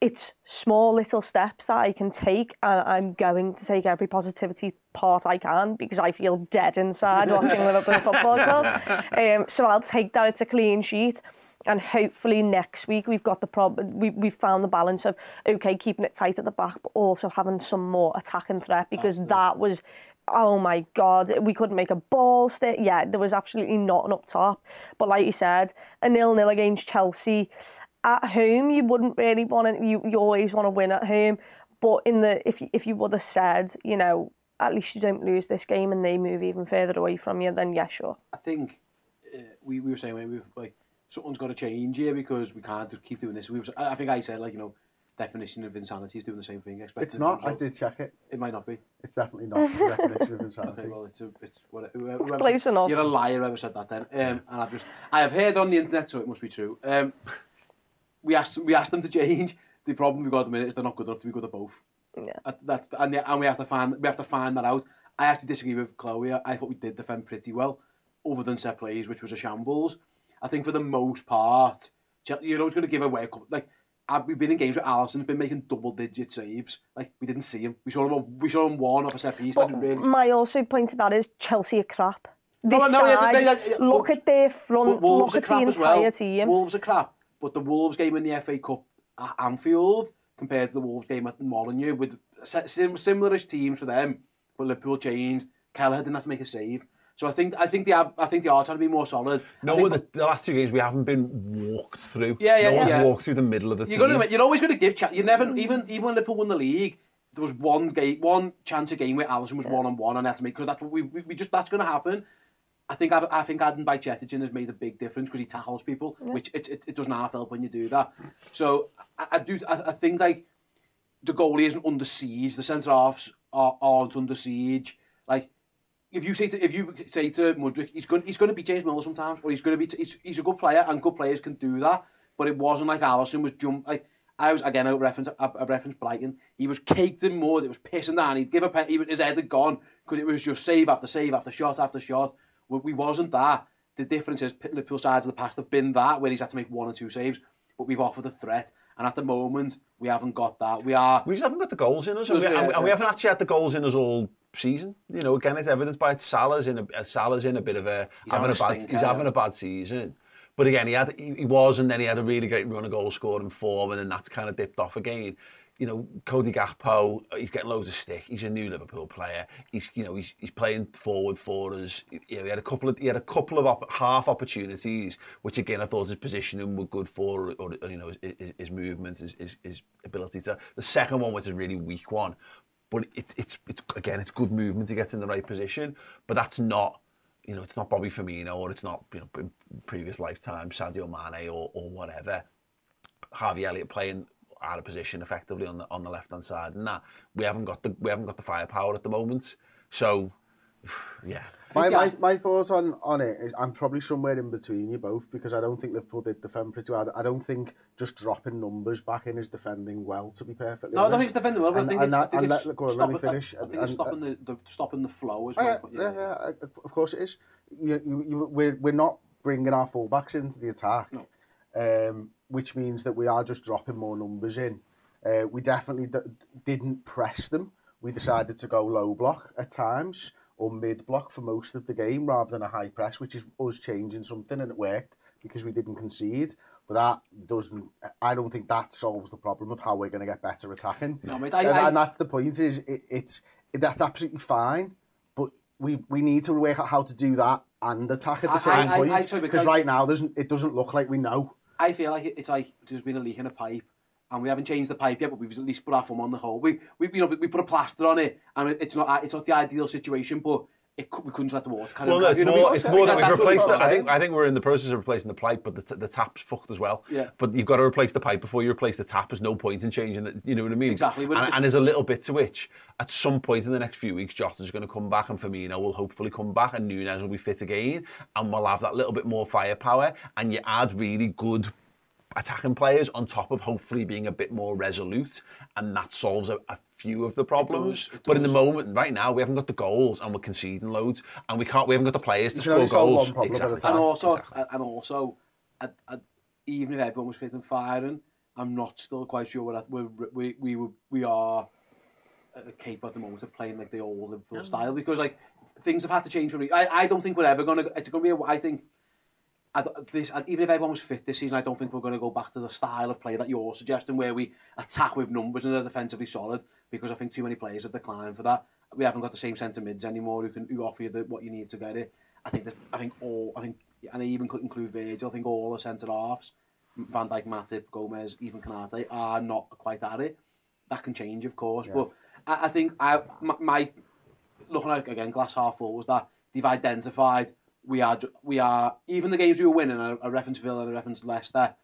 It's small little steps that I can take and I'm going to take every positivity part I can because I feel dead inside watching Liverpool Football Club. Um, so I'll take that, it's a clean sheet. And hopefully next week we've got the prob we we've found the balance of okay keeping it tight at the back but also having some more attacking threat because that was oh my god we couldn't make a ball stick yeah there was absolutely nothing up top but like you said a nil nil against Chelsea at home you wouldn't really want to you, you always want to win at home but in the if you, if you would have said you know at least you don't lose this game and they move even further away from you then yeah sure
I think uh, we, we were saying when we were like something's got to change here because we can't just keep doing this. We were, I I think I said like you know definition of insanity is doing the same thing. expecting
It's not. I did check it.
It might not be.
It's definitely not the definition of insanity.
well, it's a, it's what whoever,
It's close
said-
enough.
You're a liar. Whoever said that then? Um, and I've just I have heard on the internet, so it must be true. Um, we asked we asked them to change. The problem we've got at the minute is they're not good enough to be good at both.
Yeah.
That, and, and we have to find we have to find that out. I actually disagree with Chloe. I, I thought we did defend pretty well, other than set plays, which was a shambles. I think for the most part, you're always going to give away a couple. Like we've been in games where Alisson's been making double digit saves. Like we didn't see him. We saw him. We saw him one off a set piece. Really,
my also point to that is Chelsea are crap. This
No, no, yeah,
side,
they- they- yeah,
look
Wolves-
at their front,
Wolves
look
are
at the entire
well.
team.
Wolves are crap, but the Wolves game in the FA Cup at Anfield compared to the Wolves game at Molineux with si- sim- similarish teams for them, but Liverpool changed. Kelleher didn't have to make a save. So I think I think they have I think they are trying to be more solid.
No,
think,
the, the last two games we haven't been walked through.
Yeah, yeah,
no one's
yeah.
walked through the middle of the
you're
team.
gonna you're always going to give chance. You never even even when Liverpool won the league, there was one game one chance a game where Alisson was one on one and had to make because that's what we, we, we just that's going to happen. I think I, I think adding Bajcetic has made a big difference because he tackles people, which it, it, it doesn't half help when you do that. So I, I do I, I think like the goalie isn't under siege, the centre halves are, aren't under siege. Like if you say to if you say to Mudryk, he's going he's going to be James Milner sometimes, or he's going to be he's, he's a good player and good players can do that. But it wasn't like Alisson was jump like I was again I reference I, I reference Brighton. He was caked in mud. It was pissing down. He'd give a pen. He, his head had gone because it was just save after save after shot after shot. We, we wasn't that. The difference is Liverpool sides of the past have been that where he's had to make one or two saves, but we've offered a threat. And at the moment, we haven't got that. We are.
We just haven't got the goals in us, and we, and we- and we haven't actually had the goals in us all season. You know, again, it's evidenced by Salah's in a uh, Salah's in a bit of a
He's
having a
having a
bad
stinker,
he's having
yeah.
a bad season. But again, he had he, he was, and then he had a really great run of goal scoring form, and then that's kind of dipped off again. You know, Cody Gakpo, uh, he's getting loads of stick. He's a new Liverpool player. He's you know he's, he's playing forward for us. You know, he had a couple of he had a couple of op- half opportunities, which again I thought his positioning were good for, or, or you know his, his, his movements, his, his, his ability to. The second one was a really weak one, but it, it's it's again it's good movement to get in the right position, but that's not you know, it's not Bobby Firmino or it's not, you know, in previous lifetime, Sadio Mane or, or whatever. Harvey Elliott playing out of position effectively on the on the left hand side, and that we haven't got the we haven't got the firepower at the moment. So, yeah,
My, my, my thoughts on, on it is I'm probably somewhere in between you both because I don't think Liverpool did defend pretty well. I don't think just dropping numbers back in is defending well, to be perfectly
No, I don't think it's defending well, but I think
and
it's, I
that-
think
and
it's
let- go on, let me
stopping-
finish.
I think
And-
it's stopping the, the stopping the flow as
Oh,
well.
yeah, yeah, yeah, of of course it is. You, you, you, we're, we're not bringing our fullbacks into the attack,
No.
um, which means that we are just dropping more numbers in. Uh, we definitely d- didn't press them. We decided to go low block at times or mid block for most of the game rather than a high press, which is us changing something, and it worked because we didn't concede. But that doesn't. I don't think that solves the problem of how we're going to get better attacking.
No, mate, I-
and,
I-
and that's the point. Is it, it's that's absolutely fine, but we we need to work out how to do that and attack at the
I-
same
I- I-
point.
I-
because right now, it doesn't look like we know.
I feel like it, it's like there's been a leak in a pipe and we haven't changed the pipe yet, but we've at least put our thumb on the hole. We, we, you know, we put a plaster on it, and it's not, it's not the ideal situation, but it, cou- we couldn't let the water kind
Well,
of.
no, it's
you know,
more, it's more that we've replaced. I think, I think we're in the process of replacing the pipe, but the, t- the tap's fucked as well.
Yeah.
But you've got to replace the pipe before you replace the tap. There's no point in changing it. You know what I mean?
Exactly,
And, and there's a little bit to which, at some point in the next few weeks, Jota's going to come back and Firmino will hopefully come back and Nunez will be fit again and we'll have that little bit more firepower and you add really good attacking players on top of hopefully being a bit more resolute and that solves a, a few of the problems.
does, it
but in the moment, right now, we haven't got the goals and we're conceding loads and we can't. We haven't got the players to
You
score goals.
one problem at
Exactly.
time.
and also,
Exactly.
and also, I, I, even if everyone was fit and firing, I'm not still quite sure we're, at, we're we we we we are uh, capable at the moment of playing like the old Liverpool style because like things have had to change for me. I, I don't think we're ever gonna. It's gonna be. A, I think. I, this, even if everyone was fit this season, I don't think we're going to go back to the style of play that you're suggesting, where we attack with numbers and are defensively solid. Because I think too many players have declined for that. We haven't got the same centre mids anymore who can who offer you the, what you need to get it. I think I think all I think and I even could include Virgil. I think all the centre halves, Van Dijk, Matip, Gomez, even Konate, are not quite at it. That can change, of course, but I, I think I my, my looking at again glass half full was that they've identified we are we are even the games we were winning a, a reference Villa and a reference Leicester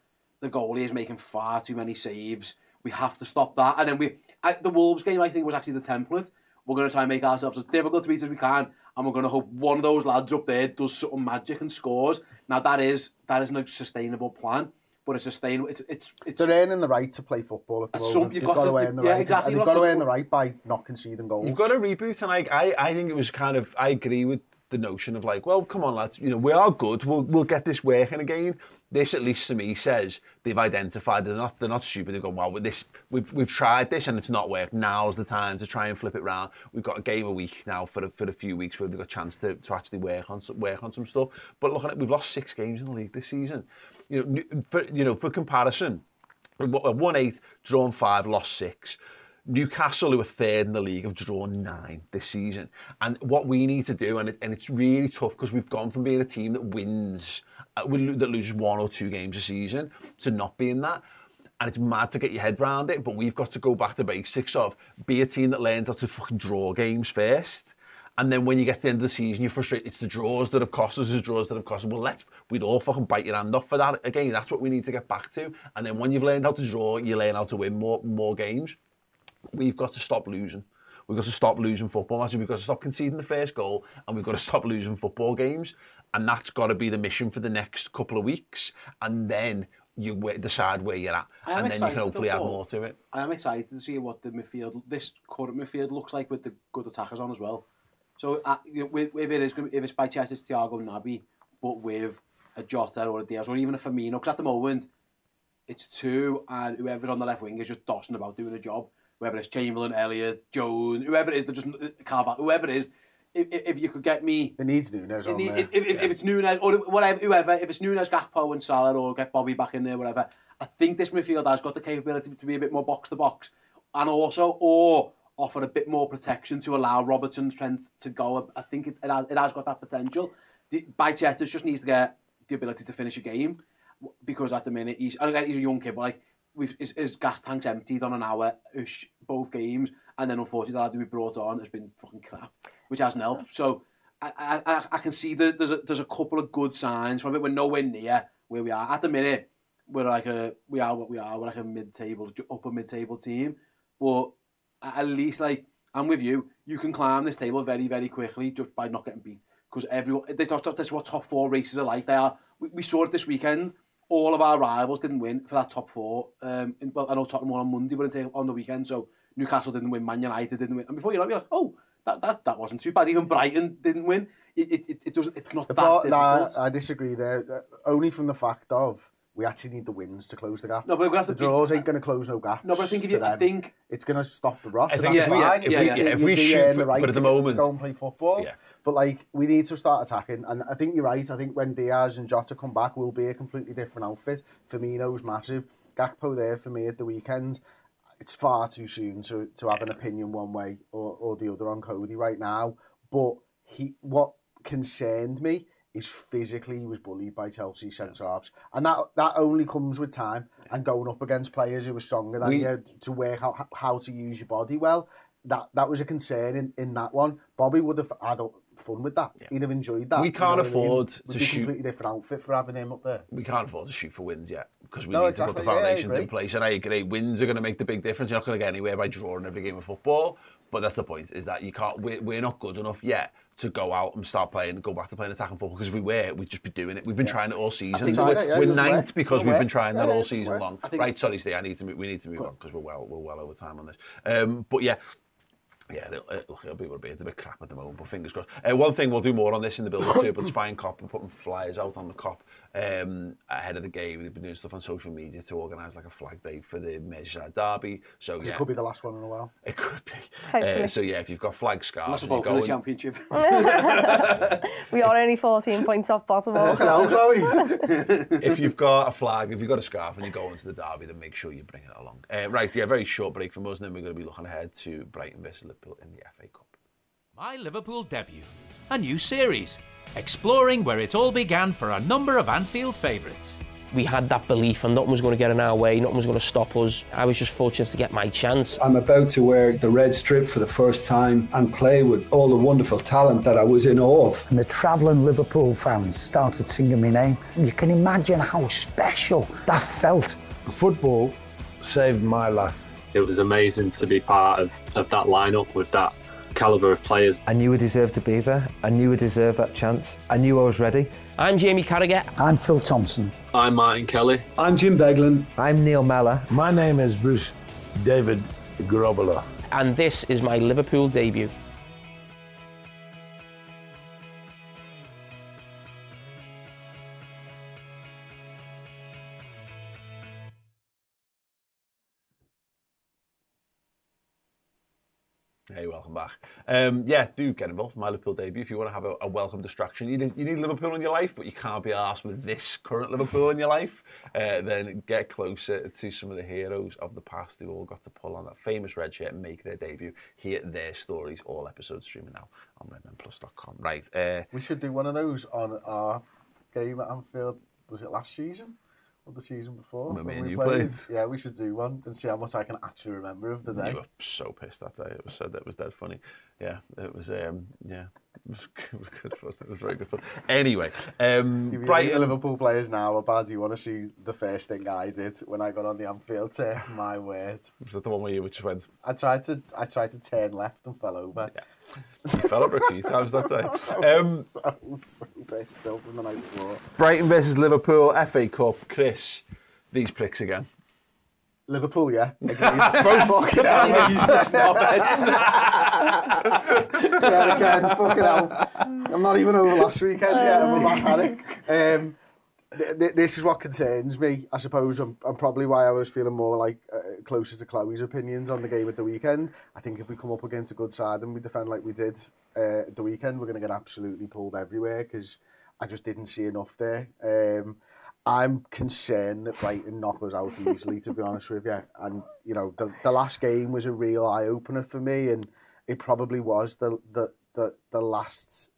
the goalie is making far too many saves we have to stop that and then we I, the Wolves game I think was actually the template we're going to try and make ourselves as difficult to beat as we can and we're going to hope one of those lads up there does something magic and scores now that is that isn't a sustainable plan but it's sustainable it's it's it's
They're earning the right to play football at the moment.
some-
You've
you've
got,
got
to
to-
earn the
yeah,
right,
exactly,
and
you've
you've got
got
to
to-
earn the right by not conceding goals.
You've got a reboot, and I, I, I think it was kind of. I agree with the notion of like, well, come on, lads, you know, we are good. We'll we'll get this working again. This, at least to me, says they've identified. They're not they're not stupid. They've gone, well, with this, we've we've tried this and it's not worked. Now's the time to try and flip it round. We've got a game a week now for a, for a few weeks where we've got a chance to, to actually work on some, work on some stuff. But looking at, it, we've lost six games in the league this season. You know, for you know, for comparison, won eight, drawn five, lost six. Newcastle, who are third in the league, have drawn nine this season. And what we need to do, and, it, and it's really tough because we've gone from being a team that wins, uh, that loses one or two games a season, to not being that. And it's mad to get your head around it, but we've got to go back to basics of be a team that learns how to fucking draw games first. And then when you get to the end of the season, you're frustrated. It's the draws that have cost us, the draws that have cost us. Well, let's, we'd all fucking bite your hand off for that. Again, that's what we need to get back to. And then when you've learned how to draw, you learn how to win more, more games. We've got to stop losing. We've got to stop losing football matches. We've got to stop conceding the first goal and we've got to stop losing football games. And that's got to be the mission for the next couple of weeks. And then you decide where you're at. And then you can hopefully add more to it.
I am excited to see what the midfield, this current midfield looks like with the good attackers on as well. So uh, if, if it is, if it's by chance it's Thiago Naby, but with a Jota or a Diaz or even a Firmino, because at the moment it's two and whoever's on the left wing is just dossing about doing a job. Whether it's Chamberlain, Elliott, Jones, whoever it is, they're just uh, Carvalho, whoever it is. If, if you could get me
It needs
Nunez
on there.
if, if, if it's Nunez or whatever, whoever, if it's Nunez, Gakpo and Salah or get Bobby back in there, whatever, I think this midfield has got the capability to be a bit more box to box, and also or offer a bit more protection to allow Robertson's Trent to go. I think it, it, has, it has got that potential. Bajcetic just needs to get the ability to finish a game because at the minute he's and again, he's a young kid, but like we've his, his gas tank's emptied on an hour ish both games, and then unfortunately the lad who we brought on has been fucking crap, which hasn't helped. So I, I, I- can see that there's a, there's a couple of good signs from it. We're nowhere near where we are at the minute. We're like a we are what we are. We're like a mid-table, upper mid-table team, but at least like I'm with you. You can climb this table very very quickly just by not getting beat because everyone. This is what top four races are like. They are. We, we saw it this weekend. All of our rivals didn't win for that top four. Um, in- well, I know Tottenham won on Monday, but it's on the weekend. So Newcastle didn't win. Man United didn't win. And before you know, it, you're like, oh, that, that, that wasn't too bad. Even Brighton didn't win. It, it, it, it doesn't. It's not
The
that
part,
difficult.
nah, I disagree there. uh, Only from the fact of we actually need the wins to close the gap.
No, but we're gonna have
the
to beat-
draws ain't going to close no gaps.
No, but I think if
to
you- I think-
it's going to stop the rot.
I
and
think
that's
if we-
fine.
if we- yeah, if
you
we
do
shoot
earn
for-
the right
but at the
to, to
moment-
go and play football.
Yeah.
But like we need to start attacking, and I think you're right. I think when Diaz and Jota come back, we'll be a completely different outfit. Firmino's massive. Gakpo there for me at the weekend. It's far too soon to, to have an opinion one way or, or the other on Cody right now. But he, what concerned me is physically he was bullied by Chelsea centre halves, and that that only comes with time and going up against players who are stronger than
We-
you to work out how to use your body well. That that was a concern in, in that one. Bobby would have had fun with that. He'd have enjoyed that.
We
you know
can't
I mean?
afford to
be
shoot-
completely different outfit for having him up there.
we can't afford to shoot for wins yet because we
No,
need to put the
exactly, yeah,
foundations in place. And I agree, wins are going to make the big difference. You're not going to get anywhere by drawing every game of football. But that's the point: is that you can't. We're, we're not good enough yet to go out and start playing, go back to playing attacking football. Because if we were, we'd just be doing it. We've been trying it all season. We're,
yeah,
we're ninth because we've been trying that all season long. Right, sorry, Steve. I need to. move- We need to move on because we're well, we're well over time on this. Um, but yeah. Yeah, it'll, uh, it'll be what it'll It's a bit crap at the moment, but fingers crossed. Uh, one thing we'll do more on this in the build-up to, but Spine Cop, we're putting flyers out on the cop um, ahead of the game. They've been doing stuff on social media to organise like a flag day for the Merseyside derby. So yeah,
It could be the last one in a while.
it could be. Uh, so yeah, if you've got flag scarves,
Unless
and
we're
you're
both in the championship.
We are only 14 points off bottom.
Fucking Chloe.
if you've got a flag, if you've got a scarf and you're going to the derby, then make sure you bring it along. Uh, right, yeah, very short break from us, and then we're going to be looking ahead to Brighton versus Liverpool in the FA Cup.
My Liverpool debut. A new series, exploring where it all began for a number of Anfield favourites.
we had that belief and nothing was going to get in our way, nothing was going to stop us. I was just fortunate to get my chance.
I'm about to wear the red strip for the first time and play with all the wonderful talent that I was in awe of.
And the travelling Liverpool fans started singing my name. You can imagine how special that felt.
Football saved my life.
It was amazing to be part of, of that lineup with that calibre of players.
I knew I deserved to be there. I knew I deserved that chance. I knew I was ready.
I'm Jamie Carragher.
I'm Phil Thompson.
I'm Martin Kelly.
I'm Jim Beglin.
I'm Neil Mellor.
My name is Bruce David Grobbelaar.
And this is my Liverpool debut.
Welcome back. Um, yeah, do get involved in my Liverpool debut if you want to have a, a welcome distraction. You need, you need Liverpool in your life, but you can't be arsed with this current Liverpool in your life. Uh, then get closer to some of the heroes of the past who all got to pull on that famous red shirt and make their debut. Hear their stories, all episodes streaming now on redmenplus.com. Right. Uh,
We should do one of those on our game at Anfield. Was it last season? Or the season before?
When me and you played.
Yeah, we should do one and see how much I can actually remember of the day.
You were so pissed that day. It was so that was dead funny. Yeah, it was. Um, yeah, it was, it was good fun. It was very good fun. Anyway, um,
If you
Brighton.
Liverpool players now, how bad you want to see the first thing I did when I got on the Anfield turf? My word.
Was that the one where you just went?
I tried to I tried to turn left and fell over.
You fell over a few times that day.
I
Um,
so, so pissed still from the night before.
Brighton versus Liverpool FA Cup. Chris, these pricks again.
Liverpool, yeah.
Both.
Fucking hell. Yeah, again, fucking hell. I'm not even over last weekend yet. I'm a at. Um, th- th- this is what concerns me. I suppose I'm, I'm probably why I was feeling more like uh, closer to Chloe's opinions on the game at the weekend. I think if we come up against a good side and we defend like we did uh, the weekend, we're going to get absolutely pulled everywhere because I just didn't see enough there. Um, I'm concerned that Brighton knock us out easily, to be honest with you. And, you know, the, the last game was a real eye-opener for me, and it probably was the, the, the, the last,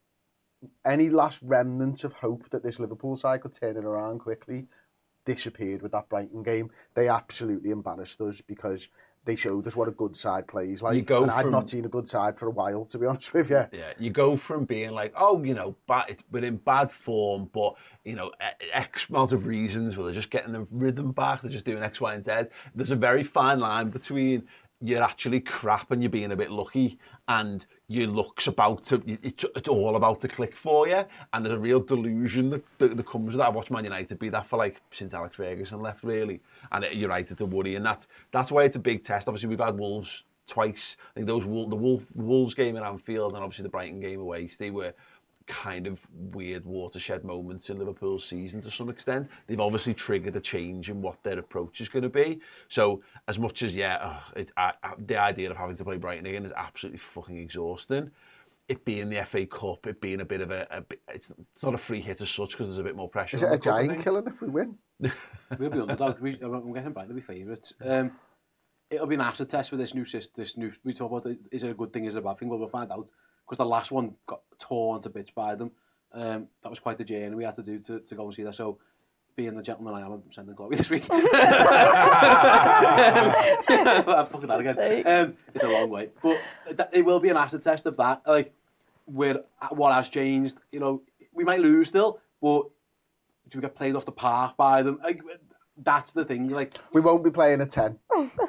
any last remnant of hope that this Liverpool side could turn it around quickly disappeared with that Brighton game. They absolutely embarrassed us because they showed us what a good side plays like.
You go
and I'd not seen a good side for a while, to be honest with you.
Yeah, you go from being like, oh, you know, bad, it's, we're in bad form, but, you know, X amount of reasons where they're just getting the rhythm back, they're just doing X, Y, and Z. There's a very fine line between you're actually crap and you're being a bit lucky and you looks about to, it's, it's all about to click for you and there's a real delusion that, that, that comes with that. I watched Man United be that for like since Alex Ferguson left really and it, United are worry and that's, that's why it's a big test. Obviously we've had Wolves twice. I think those the Wolf, Wolves game at Anfield and obviously the Brighton game away. They were kind of weird watershed moments in Liverpool's season to some extent. They've obviously triggered a change in what their approach is going to be. So as much as yeah, it, I, I, the idea of having to play Brighton again is absolutely fucking exhausting. It being the FA Cup, it being a bit of a, a bit, it's, it's not a free hit as such because there's a bit more pressure.
Is it a
cup,
giant
think.
killing if we win?
We'll be underdogs. We, I'm getting Brighton to be favourites. Um, it'll be an acid test with this new system. This new we talk about it, is it a good thing, is it a bad thing? Well, we'll find out because the last one got torn to bits by them. Um, that was quite the journey we had to do to, to go and see that. So, being the gentleman I am, I'm sending Chloe this week. I'm fucking that again. Um, it's a long way, but that, it will be an acid test of that. Like, where what has changed. You know, we might lose still, but do we get played off the park by them? Like, that's the thing. Like,
We won't be playing a 10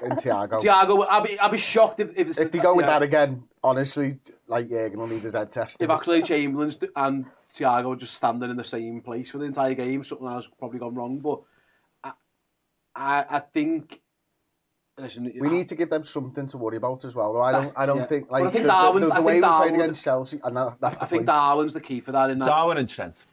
in Thiago.
Thiago, I'll be, I'll be shocked if if, it's,
if they go with
yeah,
that again, honestly, like, yeah, going to need his head tested.
If actually Chamberlain and Thiago just standing in the same place for the entire game, something has probably gone wrong. But I, I, I think. Listen,
we need to give them something to worry about as well. Though I don't, I don't
yeah.
think
But I
like
think
the, the,
Darwin's-
the,
I
the
think
way we played against Chelsea, and that, that's the
I think
point.
Darwin's the key for that. In that.
Darwin and Trent,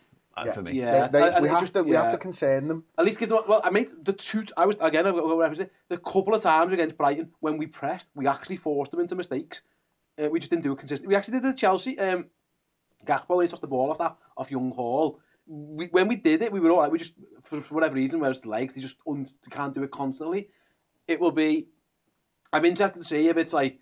Yeah.
for me.
Yeah,
They- they-
I- I
we have
just-
to, we have to concern them.
At least give them. Well, I made the two. I was again. I've got to reference it. The couple of times against Brighton when we pressed, we actually forced them into mistakes. Uh, we just didn't do it consistently. We actually did it at Chelsea. Um, Gakpo when he took the ball off that off Young Hall. We, when we did it, we were all right. We just for, for whatever reason, whereas the legs, they just un, they can't do it constantly. It will be. I'm interested to see if it's like.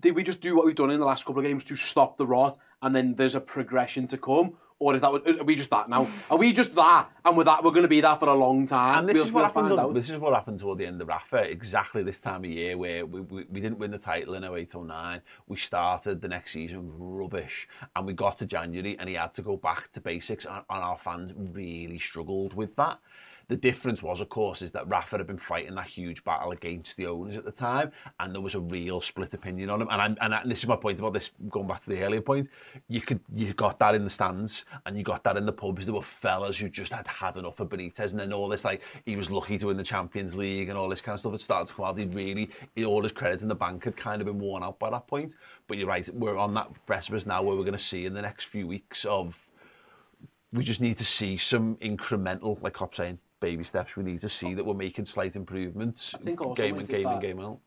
Did we just do what we've done in the last couple of games to stop the rot, and then there's a progression to come, or is that what- are we just that now? Are we just that, and with that we're going to be that for a long time?
And this
We'll-
is what
we'll
happened.
find
on-
out.
This is what happened toward the end of Rafa. Exactly this time of year where we, we, we didn't win the title in 08 09. We started the next season rubbish, and we got to January, and he had to go back to basics, and, and our fans really struggled with that. The difference was, of course, is that Rafa had been fighting that huge battle against the owners at the time, and there was a real split opinion on him. And, I'm, and, I, and this is my point about this, going back to the earlier point. You could you got that in the stands, and you got that in the pubs. There were fellas who just had had enough of Benitez, and then all this like he was lucky to win the Champions League and all this kind of stuff had started to come out. He really, he, all his credit in the bank had kind of been worn out by that point. But you're right, we're on that precipice now where we're going to see in the next few weeks of we just need to see some incremental, like Cop saying, baby steps we need to see that we're making slight improvements
I think also
game
and
game
that, and
game out.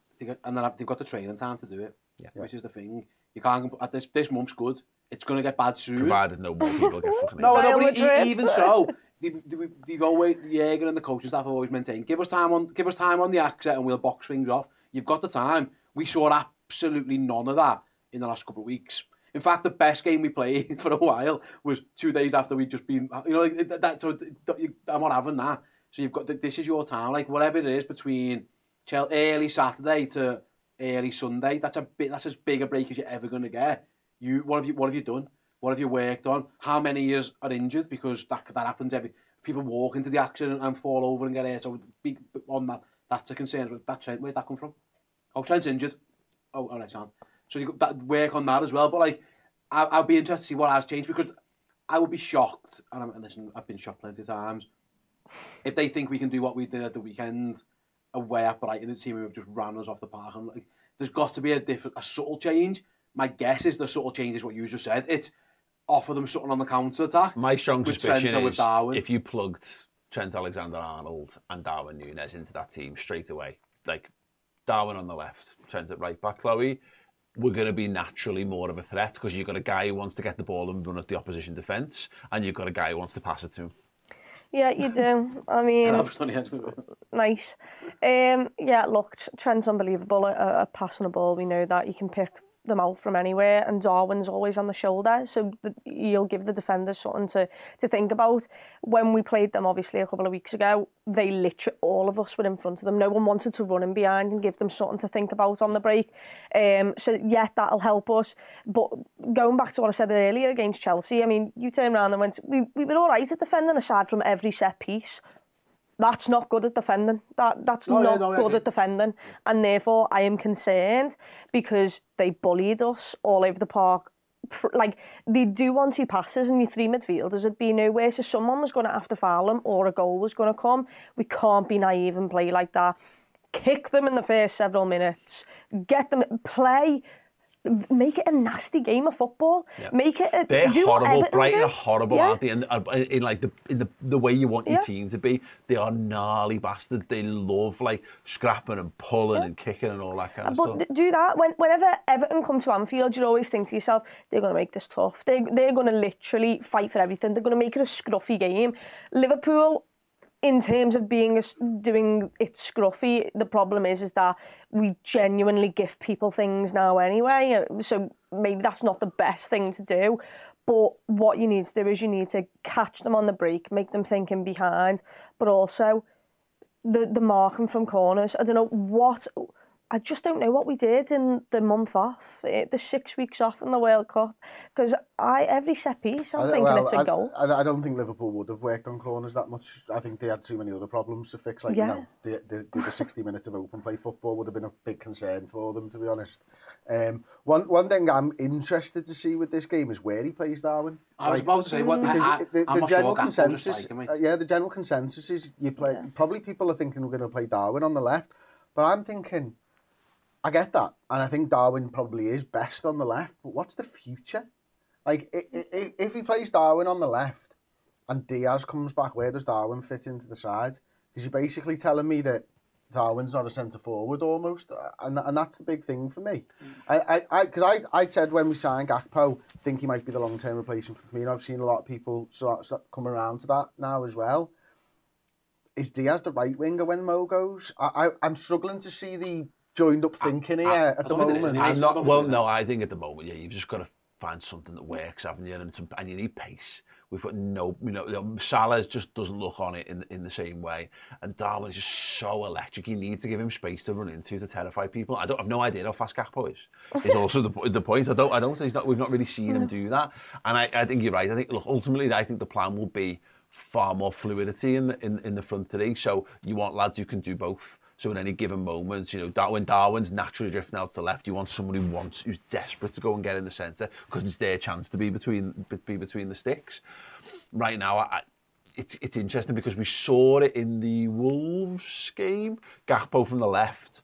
And then they've got the training time to do it,
yeah.
which is the thing. You can't, at this, this month's good, it's going to get bad soon.
Provided no more people get fucking
No, no, but e even so, they've, they've always, Jaeger and the coaching staff have always maintained, give us time on, give us time on the accent and we'll box things off. You've got the time. We saw absolutely none of that in the last couple of weeks. In fact, the best game we played for a while was two days after we'd just been, you know, that. that so I'm not having that. So you've got this is your time, like whatever it is between early Saturday to early Sunday. That's a bit. That's as big a break as you're ever going to get. You what have you what have you done? What have you worked on? How many years are injured? Because that that happens every. People walk into the accident and fall over and get hurt. So big on that, that's a concern. That Trent, where'd that come from? Oh, Trent's injured. Oh, all right, sound. So you got that work on that as well. But like, I, I'll be interested to see what has changed because I would be shocked. And, I'm, and listen, I've been shocked plenty of times. If they think we can do what we did at the weekend away at Brighton, the team who have just ran us off the park, and like, there's got to be a different, a subtle change. My guess is the subtle change is what you just said. It's offer them something on the counter attack.
My strong
with
suspicion
Trent
is
Darwin.
if you plugged Trent Alexander-Arnold and Darwin Nunez into that team straight away, like Darwin on the left, Trent at right back, Chloe, we're going to be naturally more of a threat because you've got a guy who wants to get the ball and run at the opposition defence, and you've got a guy who wants to pass it to him.
Yeah, you do. I mean, nice. Um, yeah, look, Trent's unbelievable at, at passing a ball. We know that you can pick them out from anywhere, and Darwin's always on the shoulder, so the, he'll give the defenders something to, to think about. When we played them, obviously, a couple of weeks ago, they literally, all of us were in front of them. No one wanted to run in behind and give them something to think about on the break. Um, so, yeah, that'll help us. But going back to what I said earlier against Chelsea, I mean, you turn around and went, we, we were all right at defending aside from every set piece. That's not good at defending. That that's
No,
not
no,
good at defending, and therefore I am concerned because they bullied us all over the park. Like they do one two passes and your three midfielders would be nowhere, so someone was going to have to foul them or a goal was going to come. We can't be naive and play like that. Kick them in the first several minutes. Get them play. Make it a nasty game of football.
Yeah.
Make it. A,
They're horrible. Brighton
do.
are horrible,
Yeah.
aren't they? And uh, in like the in the, the way you want your
Yeah.
team to be, they are gnarly bastards. They love like scrapping and pulling and kicking and all that kind of
But
stuff.
th- do that when, whenever Everton come to Anfield, you always think to yourself, they're going to make this tough. They, they're going to literally fight for everything. They're going to make it a scruffy game. Liverpool, in terms of being doing it scruffy, the problem is is that we genuinely give people things now anyway. uh, So maybe that's not the best thing to do. But what you need to do is you need to catch them on the break, make them thinking behind, but also the the marking from corners. I don't know what. I just don't know what we did in the month off, eh, the six weeks off in the World Cup, because I every set piece I'm
I-
thinking
well,
it's a
I,
goal.
I, I don't think Liverpool would have worked on corners that much. I think they had too many other problems to fix. Like,
Yeah.
you know, the, the, the 60 minutes of open play football would have been a big concern for them, to be honest. Um, one, one thing I'm interested to see with this game is where he plays Darwin.
I was about to say, what-
because
I- I-
the,
I'm
the general consensus,
like
uh, yeah, the general consensus is you play. Probably people are thinking we're going to play Darwin on the left, but I'm thinking. I get that, and I think Darwin probably is best on the left. But what's the future? Like, if he plays Darwin on the left, and Diaz comes back, where does Darwin fit into the side? Because you're basically telling me that Darwin's not a centre forward almost, uh, and and that's the big thing for me. I I because I, I said when we signed Gakpo, think he might be the long term replacement for me, and I've seen a lot of people start, of come around to that now as well. Is Diaz the right winger when Mo goes? I, I I'm struggling to see the joined up thinking here at the moment.
I'm not, well, no, I think at the moment, yeah, you've just got to find something that works, haven't you? And, some, and you need pace. We've got no, you know, Salah just doesn't look on it in, in the same way. And Darwin's just so electric. You need to give him space to run into to terrify people. I don't have no idea how fast Gakpo is. Is also the, the point. I don't, I don't. He's not. We've not really seen him do that. And I, I think you're right. I think look, ultimately, I think the plan will be far more fluidity in the in, in the front three. So you want lads who can do both. So in any given moment, you know, when Darwin's naturally drifting out to the left, you want someone who wants, who's desperate to go and get in the centre because it's their chance to be between be between the sticks. Right now, I, it's it's interesting because we saw it in the Wolves game. Gakpo from the left,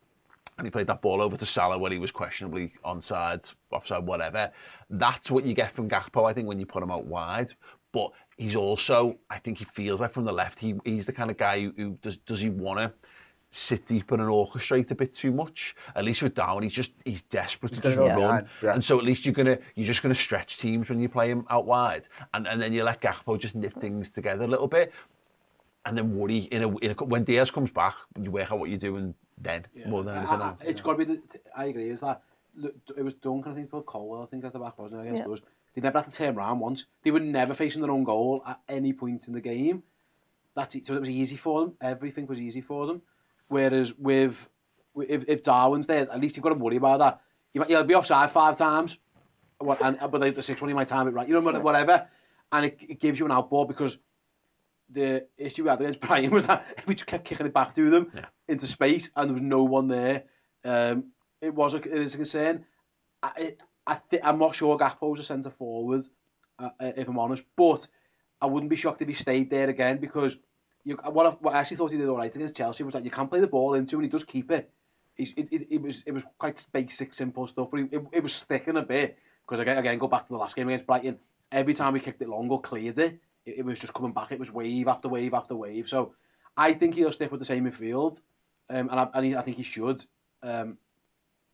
and he played that ball over to Salah when he was questionably onside, offside, whatever. That's what you get from Gakpo, I think, when you put him out wide. But he's also, I think he feels like from the left, he, he's the kind of guy who, who does, does he want to sit deeper and orchestrate a bit too much. At least with Darwin, he's just he's desperate
He's
to just
gonna
run,
go yeah.
and so at least you're gonna you're just gonna stretch teams when you play him out wide, and and then you let Gakpo just knit things together a little bit, and then worry in a, in a when Diaz comes back, you work out what you're doing then more than anything
I, I,
else.
it's got to be. The, I agree. Is that look, it was Duncan? I think put Colwill. I think at the back wasn't it against
Yeah.
us. They never had to turn around once. They were never facing their own goal at any point in the game. That's it. So it was easy for them. Everything was easy for them. Whereas with if, if Darwin's there, at least you've got to worry about that. You might, you'll be offside five times, what, and, but like the sixth one, you might time it right. You know, whatever. And it, it gives you an outball because the issue we had against Brian was that we just kept kicking it back to them into space, and there was no one there. Um, it was a, it is a concern. I, it, I th- I'm not sure Gakpo's a centre forward, uh, uh, if I'm honest, but I wouldn't be shocked if he stayed there again because you, what, I, what I actually thought he did all right against Chelsea was that you can't play the ball into and he does keep it. He's, it, it, it was it was quite basic, simple stuff, but he, it, it was sticking a bit because again, again, go back to the last game against Brighton. Every time we kicked it long or cleared it, it, it was just coming back. It was wave after wave after wave. So I think he'll stick with the same midfield, um, and I, and he, I think he should. Um,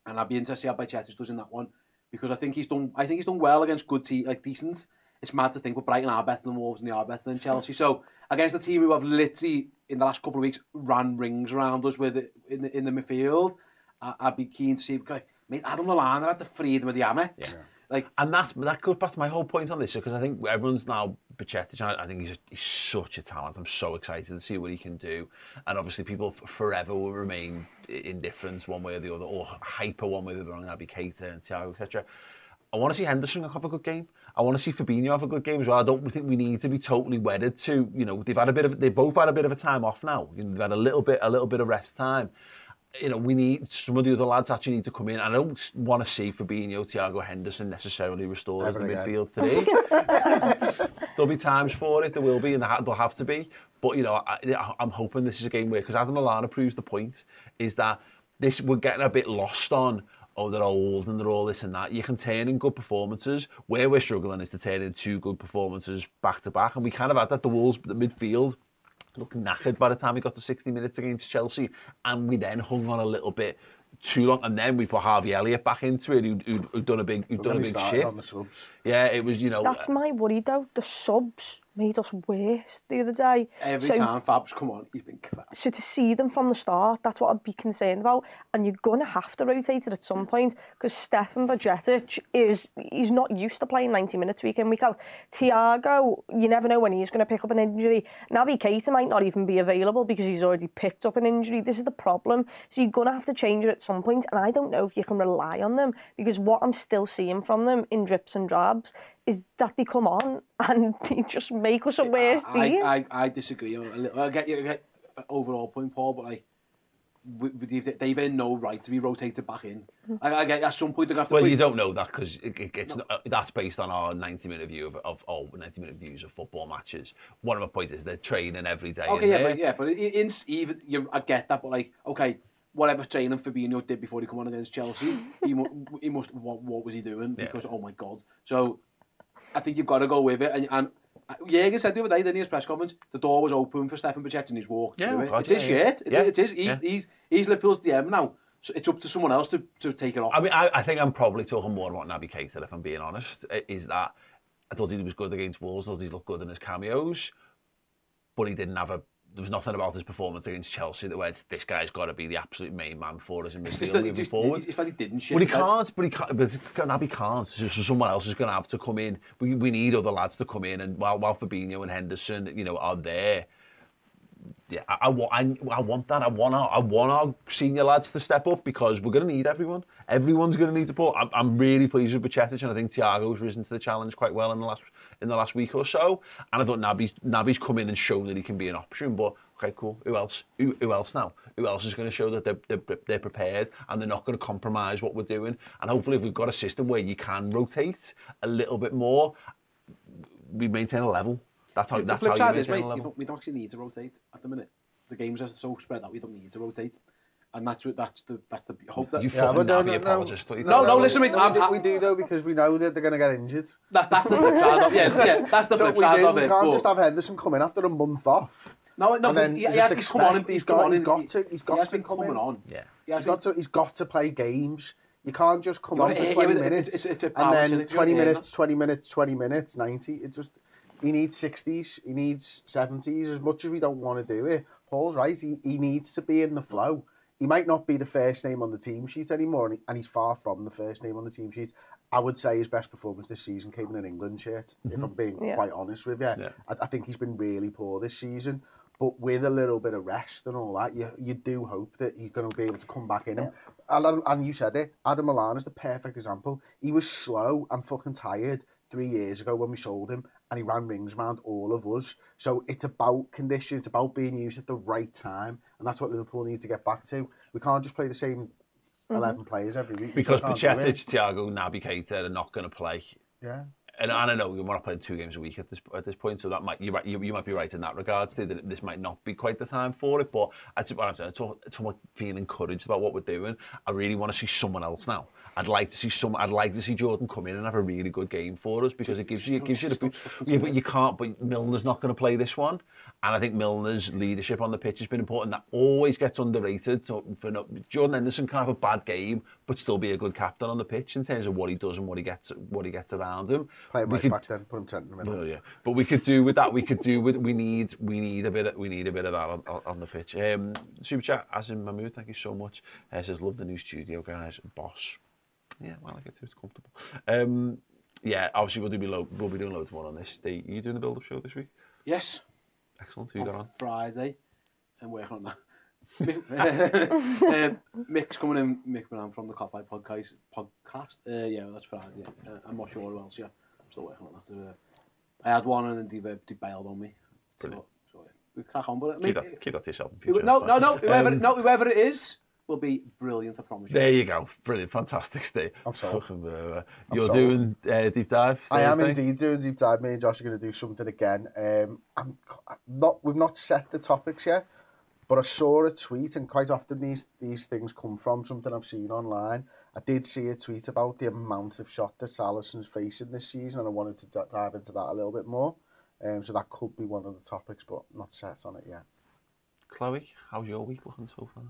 and I'd be interested to see how Bajcetic does in that one because I think he's done. I think he's done well against good team like decent. It's mad to think, but Brighton are better than Wolves and they are better than Chelsea. So against a team who have literally, in the last couple of weeks, ran rings around us with in the, in the midfield. I, I'd be keen to see, like, mate, Adam Lallana had the freedom of the Amex. Yeah. Like,
and that, that goes back to my whole point on this, because I think everyone's now Bacetic, I think he's, a, he's such a talent. I'm so excited to see what he can do. And obviously people forever will remain indifferent one way or the other, or hyper one way or the other on Naby Keita and Thiago, etc. I want to see Henderson have a good game. I want to see Fabinho have a good game as well. I don't think we need to be totally wedded to, you know, they've had a bit of, they've both had a bit of a time off now. You know, they've had a little bit, a little bit of rest time. You know, we need some of the other lads actually need to come in. I don't want to see Fabinho, Thiago Henderson necessarily restored as the
again. Eh?
midfield today. There'll be times for it, there will be, and there'll have to be. But, you know, I, I'm hoping this is a game where, because Adam Lallana proves the point, is that this we're getting a bit lost on, oh, they're old and they're all this and that. You can turn in good performances. Where we're struggling is to turn in two good performances back to back. And we kind of had that. The Wolves, the midfield, looked knackered by the time we got to 60 minutes against Chelsea. And we then hung on a little bit too long, and then we put Harvey Elliott back into it, who'd, who'd, who'd done a big, who'd done a big shift.
On the subs.
Yeah, it was you know.
That's uh, my worry though. The subs. Made us worse the other day.
every
so,
time Fab's come on, he's been crap.
So to see them from the start, that's what I'd be concerned about. And you're going to have to rotate it at some point because Stefan Bajcetic is he's not used to playing 90 minutes week in, week out. Thiago, you never know when he's going to pick up an injury. Naby Keita might not even be available because he's already picked up an injury. This is the problem. So you're going to have to change it at some point. point, And I don't know if you can rely on them because what I'm still seeing from them in drips and drabs is that they come on and they just make us a worse
I,
team.
I, I disagree a little. I get you, I get overall point, Paul, but like, we, we, they've, they've earned no right to be rotated back in. Mm-hmm. I, I get at some point they're going to have to
Well,
play-
you don't know that because it, it, it's not, that's based on our 90 minute view of, of oh, 90 minute views of football matches. One of my points is they're training every day.
Okay, yeah,
there.
but yeah, but in, in even you, I get that, but like, okay, whatever training Fabinho did before he come on against Chelsea, he, mu- he must. What, what was he doing?
Yeah.
Because oh my god. So, I think you've got to go with it. And, and uh, Jürgen said the other day, didn't he, his press conference, the door was open for Stefan Bajcetic and he's walked
Yeah,
through it.
God,
it is
yeah, yeah.
shit. It,
Yeah.
it is. He's,
Yeah.
he's, he's Liverpool's DM now. So it's up to someone else to, to take it off.
I mean, I, I think I'm probably talking more about Naby Keita, if I'm being honest, is that I thought he was good against Wolves, I thought he looked good in his cameos, but he didn't have a, there was nothing about his performance against Chelsea that went, this guy's got to be the absolute main man for us in midfield moving forward.
It's like he didn't shit.
Well, he can't, but he can't. But Naby can't. So, so someone else is going to have to come in. We, we need other lads to come in, and while while Fabinho and Henderson, you know, are there. Yeah, I, I, want, I, I want that. I want our, I want our senior lads to step up because we're going to need everyone. Everyone's going to need support. I'm, I'm really pleased with Bajcetic, and I think Thiago's risen to the challenge quite well in the last in the last week or so. And I thought Naby's Naby's come in and shown that he can be an option. But okay, cool. Who else? Who, who else now? Who else is going to show that they're, they're, they're prepared and they're not going to compromise what we're doing? And hopefully, if we've got a system where you can rotate a little bit more, we maintain a level. That's how.
the
That's
flip
how
side is, mate,
a
you
level.
don't, we don't actually need to rotate at the minute. The games are so spread out. we don't need to rotate. And that's what that's the that's the hope that
You
Yeah, but no, no, no.
No, no, listen, mate.
No,
I'm-
we, do,
I'm-
we do though because we know that they're going to get injured.
That, that's the flip side of yeah, yeah, that's the
So
flip side
do.
of
We can't
but-
just have Henderson come in after a month off
No, no,
and then
he-
you
he
just
he's come on
expect
and-
he's
he's come
got,
on
he's
and
got
he-
to, he's
he
got
has
to
been
come
coming
in.
on.
Yeah.
He's got to, he's got to play games. You can't just come on for 20 minutes
it's- it's a
and then 20 minutes, 20 minutes, 20 minutes, 90. It just, he needs 60s, he needs 70s. As much as we don't want to do it, Paul's right. He, he needs to be in the flow. He might not be the first name on the team sheet anymore, and, he, and he's far from the first name on the team sheet. I would say his best performance this season came in an England shirt, if
Mhm.
I'm being
Yeah.
quite honest with you.
Yeah.
I, I think he's been really poor this season. But with a little bit of rest and all that, you, you do hope that he's going to be able to come back in him. And, and- and you said it, Adam Lallana is the perfect example. He was slow and fucking tired three years ago when we sold him, and he ran rings around all of us. So it's about condition, it's about being used at the right time, and that's what Liverpool need to get back to. We can't just play the same mm-hmm. 11 players every week. We
Because
just can't do it.
Bajcetic, Thiago, Naby Keita are not going to play.
Yeah.
And, and I know we're not playing two games a week at this at this point, so that might you, might- you, you might be right in that regard, Steve, that this might not be quite the time for it. But that's what I'm saying. It's all, it's all feeling encouraged about what we're doing. I really want to see someone else now. I'd like to see some. I'd like to see Jordan come in and have a really good game for us because it gives you it gives you the. Yeah, but you can't. But Milner's not going to play this one, and I think Milner's leadership on the pitch has been important. That always gets underrated. So for no, Jordan Henderson can have a bad game, but still be a good captain on the pitch in terms of what he does and what he gets what he gets around him.
Play him
We
right
could-
back then, put him 10 in the middle.
well, yeah, but we could do with that. We could do with. We need. We need a bit. Of, we need a bit of that on, on, on the pitch. Um, Super chat, as in Mahmood, thank you so much. Uh, says love the new studio, guys. Boss. Yeah, well, I get to. It's comfortable. Um, yeah, obviously we'll do be lo- we'll be doing loads more on this. Steve, you doing the build-up show this week?
Yes.
Excellent. Who you got on?
Friday. I'm working on that. Mick, uh, Mick's coming in, Mick Moran from the Cop Eye podcast. podcast. Uh, yeah, that's Friday. Yeah. Uh, I'm not sure who else yet. I'm still working on that. Uh, I had one and then they, they bailed on me.
Brilliant.
So, so yeah, we crack on. But
Keep
mean,
that, keep that to yourself. in future,
no, no, no, whoever,
Um,
no, whoever it is will be brilliant. I promise you.
There you go. Brilliant. Fantastic, Steve.
I'm sold.
Fucking, uh,
I'm
you're
sold.
doing uh, deep dive.
I am
Thursday?
indeed doing deep dive. Me and Josh are going to do something again. Um, I'm I'm not. We've not set the topics yet, but I saw a tweet, and quite often these these things come from something I've seen online. I did see a tweet about the amount of shot that Salison's facing this season, and I wanted to d- dive into that a little bit more. Um, so that could be one of the topics, but not set on it yet.
Chloe, how's your week looking so far?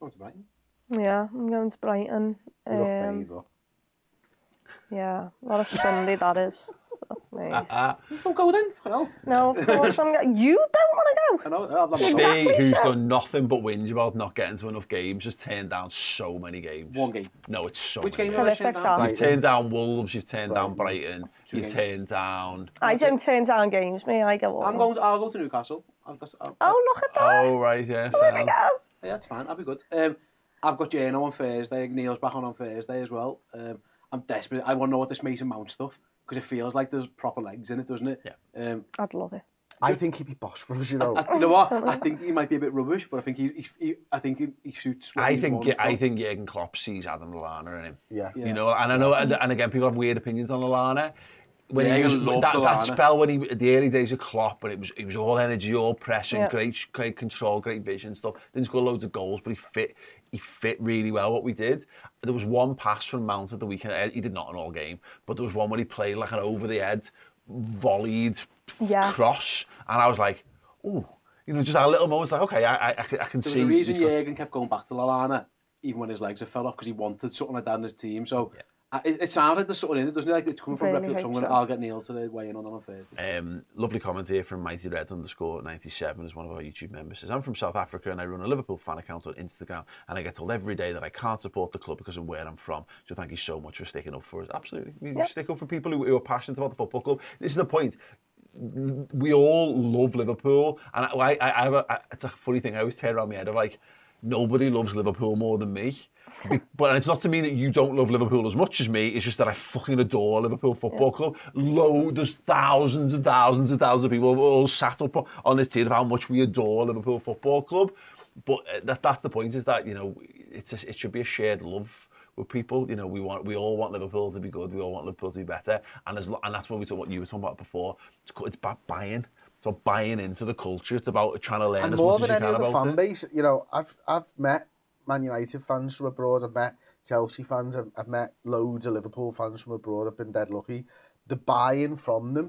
Going to Brighton.
Yeah, I'm going to Brighton.
You look
Um, yeah, what a Sunday that is. Fuck me.
Don't go then. fucking hell.
No, of course I'm go- You don't want to go.
I know. I'm not
Steve, who's done nothing but whinge about not getting to enough games, has turned down so many games.
One game.
No, it's so
Which
many
game have I
games.
turned down?
You've turned down Wolves, you've turned down Brighton,
Two
you've
games.
turned down...
I don't turn down games, me. I go all.
I'm going. To, I'll go to Newcastle. I've, that's, I've,
Oh, look at that.
Oh, right, yeah.
There we
sounds-
go.
Yeah, that's fine. I'll be good. Um, I've got Jano on Thursday. Neil's back on on Thursday as well. Um, I'm desperate. I want to know what this Mason Mount stuff because it feels like there's proper legs in it, doesn't it? Yeah. Um,
I'd love it.
I think he'd be boss for us, you know.
I, you know what? I think he might be a bit rubbish, but I think he, he, he I think he, he suits. what
I
he's
think
wanted
I
from.
think Jurgen Klopp sees Adam Lallana in him.
Yeah.
Yeah.
You know, and I know, and, and again, people have weird opinions on Lallana. When
Yeah,
he
he
was
loved
that, that spell when he the early days of Klopp, but it was it was all energy, all pressing,
Yeah.
great great control, great vision stuff. Didn't score loads of goals, but he fit he fit really well what we did. There was one pass from Mount at the weekend. eh, He did not in all game, but there was one where he played like an over the head, volleyed
Yeah.
cross, and I was like, oh, you know, just a little moment. Like, okay, I I, I can, I can
There was
see.
a reason
he's
Jurgen kept going back to Lallana, even when his legs had fell off, because he wanted something like that in his team. So I- it, it sounds like there's something in it, doesn't it? Like it's coming from
Really
reputable. So I'm going
to,
I'll get Neil to weigh in on that on Thursday.
Um, lovely comment here from Mighty Red underscore 97 is one of our YouTube members. Says, I'm from South Africa and I run a Liverpool fan account on Instagram and I get told every day that I can't support the club because of where I'm from. So thank you so much for sticking up for us. Absolutely. We
Yep.
stick up for people who, who are passionate about the football club. This is the point. We all love Liverpool and I, I, I have a, I, it's a funny thing. I always tear around my head of like, nobody loves Liverpool more than me. But it's not to mean that you don't love Liverpool as much as me. It's just that I fucking adore Liverpool Football Club. Low, there's thousands and thousands and thousands of people all sat up on this tier of how much we adore Liverpool Football Club. But uh, that, that's the point is that, you know, it's a, it should be a shared love with people. You know, we want we all want Liverpool to be good. We all want Liverpool to be better. And as, and that's what we talk, what you were talking about before. It's, it's about buying. It's about buying into the culture. It's about trying to learn
and
as
more
much
than
as you
any
can
other fan
it.
base, you know, I've I've met Man United fans from abroad. I've met Chelsea fans. I've, I've met loads of Liverpool fans from abroad. I've been dead lucky. The buy-in from them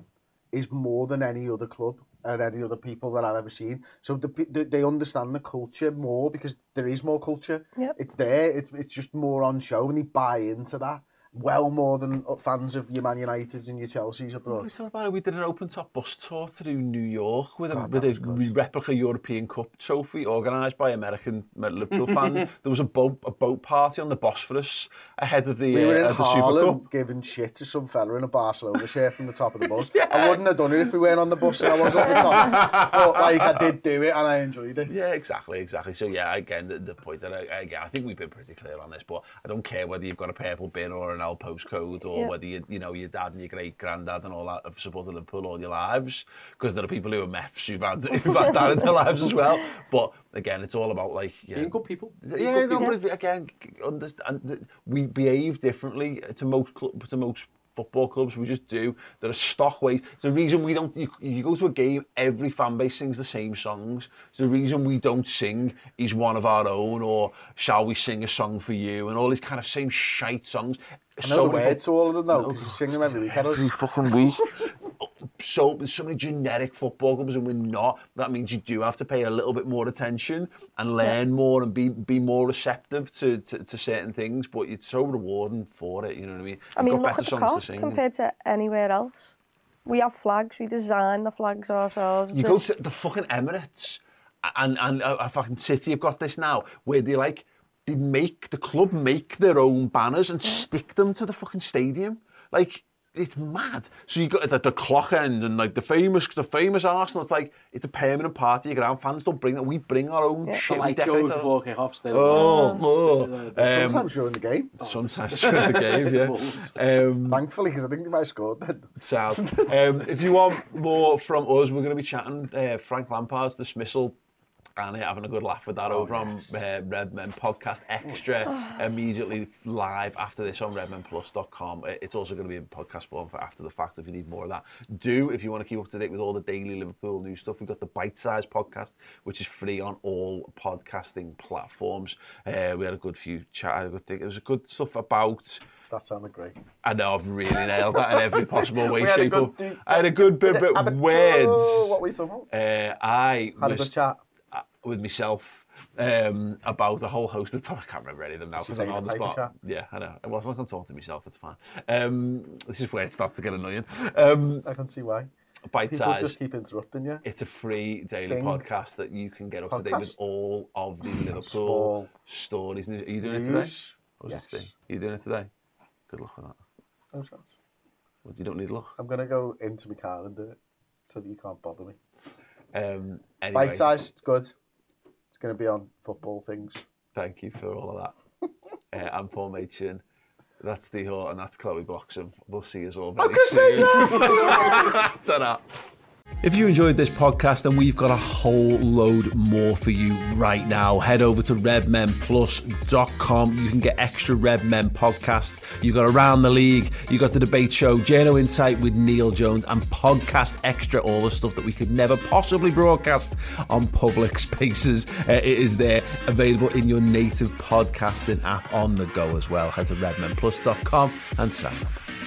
is more than any other club. at any other people that I've ever seen. So the, they, they understand the culture more because there is more culture.
Yep.
It's there. It's it's just more on show, and they buy into that well more than fans of your Man Uniteds and your Chelseas abroad.
We about it. We did an open top bus tour through New York with a, with a replica European Cup trophy organised by American Liverpool fans. There was a boat a boat party on the Bosphorus ahead of the
We were
uh,
in
of the Super
Harlem
Cup.
giving shit to some fella in a Barcelona shirt from the top of the bus. I wouldn't have done it if we weren't on the bus and I was on the top. but like I did do it and I enjoyed it.
Yeah, exactly, exactly. So yeah, again, the, the point that I, again, I think we've been pretty clear on this, but I don't care whether you've got a purple bin or an L postcode, or
Yeah.
whether you, you know, your dad and your great granddad and all that have supported Liverpool all your lives, because there are people who are meths who've had, who've had that in their lives as well. But again, it's all about like yeah,
Being good people. Being
Yeah,
good
no,
people.
but if- again, understand we behave differently to most cl- to most football clubs. We just do. There are stock ways. It's the reason we don't. You, you go to a game, every fan base sings the same songs. It's the reason we don't sing "He's One of Our Own" or "Shall We Sing a Song for You" and all these kind of same shite songs.
I know the words to all of them though, because you sing them every week. at us.
Every fucking week. so there's so many generic football clubs and we're not. That means you do have to pay a little bit more attention and learn more and be be more receptive to, to, to certain things. But it's so rewarding for it. You know what I mean?
I
We've
mean,
got
look
better
at the
songs
car
to
compared to anywhere else. We have flags. We design the flags ourselves.
You
There's-
go to the fucking Emirates, and and a, a fucking city have got this now, where they like they make the club make their own banners and stick them to the fucking stadium. Like it's mad. So you got the, the clock end and like the famous the famous Arsenal. It's like it's a permanent party. Your ground fans don't bring that. We bring our own
Yeah.
shit.
The
we
light
decorate
shows
our-
before kick-off still.
Oh, oh. Um,
Sometimes during the game.
Sometimes during the game, yeah. Um,
Thankfully, because I think they might have scored then.
Sad. um, if you want more from us, we're going to be chatting uh, Frank Lampard's dismissal and having a good laugh with that over on uh, Redmen Podcast Extra immediately live after this on redmenplus.com. It's also going to be in podcast form for after the fact if you need more of that. Do, if you want to keep up to date with all the daily Liverpool news stuff, we've got the Bite Size podcast, which is free on all podcasting platforms. Uh, we had a good few chat, I had a good thing. It was a good stuff about.
That sounded great.
I know I've really nailed that in every possible way,
We had a
shape, or I had a good bit, bit
Have
words.
What were you talking about?
Uh, I
Had a good chat.
With myself um, about a whole host of topics. I can't remember any of them now because I'm on the spot. Yeah, I know. Well, as long as I'm talking to myself, it's fine. Um, this is where it starts to get annoying. Um,
I can see why.
Bite
People
size.
just keep interrupting you.
It's a free daily
Thing.
podcast that you can get up to date with
Podcast.
all of the Liverpool stories. Are you doing it today?
news.
Or is it
Yes.
Steve? Are you doing it today? Good luck with that.
No chance.
Well, you don't need luck.
I'm going to go into my car and do it so that you can't bother me.
Um, anyway,
Bite sized, good. Going to be on football things.
Thank you for all of that. uh, I'm Paul Machin. That's the Hort and that's Chloe Bloxham. We'll see you all very
Uncle
soon.
Stranger!
Ta-da. If you enjoyed this podcast, then we've got a whole load more for you right now. Head over to redmenplus.com. You can get extra Red Men podcasts. You've got Around the League, you've got the debate show, Journo Insight with Neil Jones, and Podcast Extra, all the stuff that we could never possibly broadcast on public spaces. Uh, it is there, available in your native podcasting app on the go as well. Head to redmenplus.com and sign up.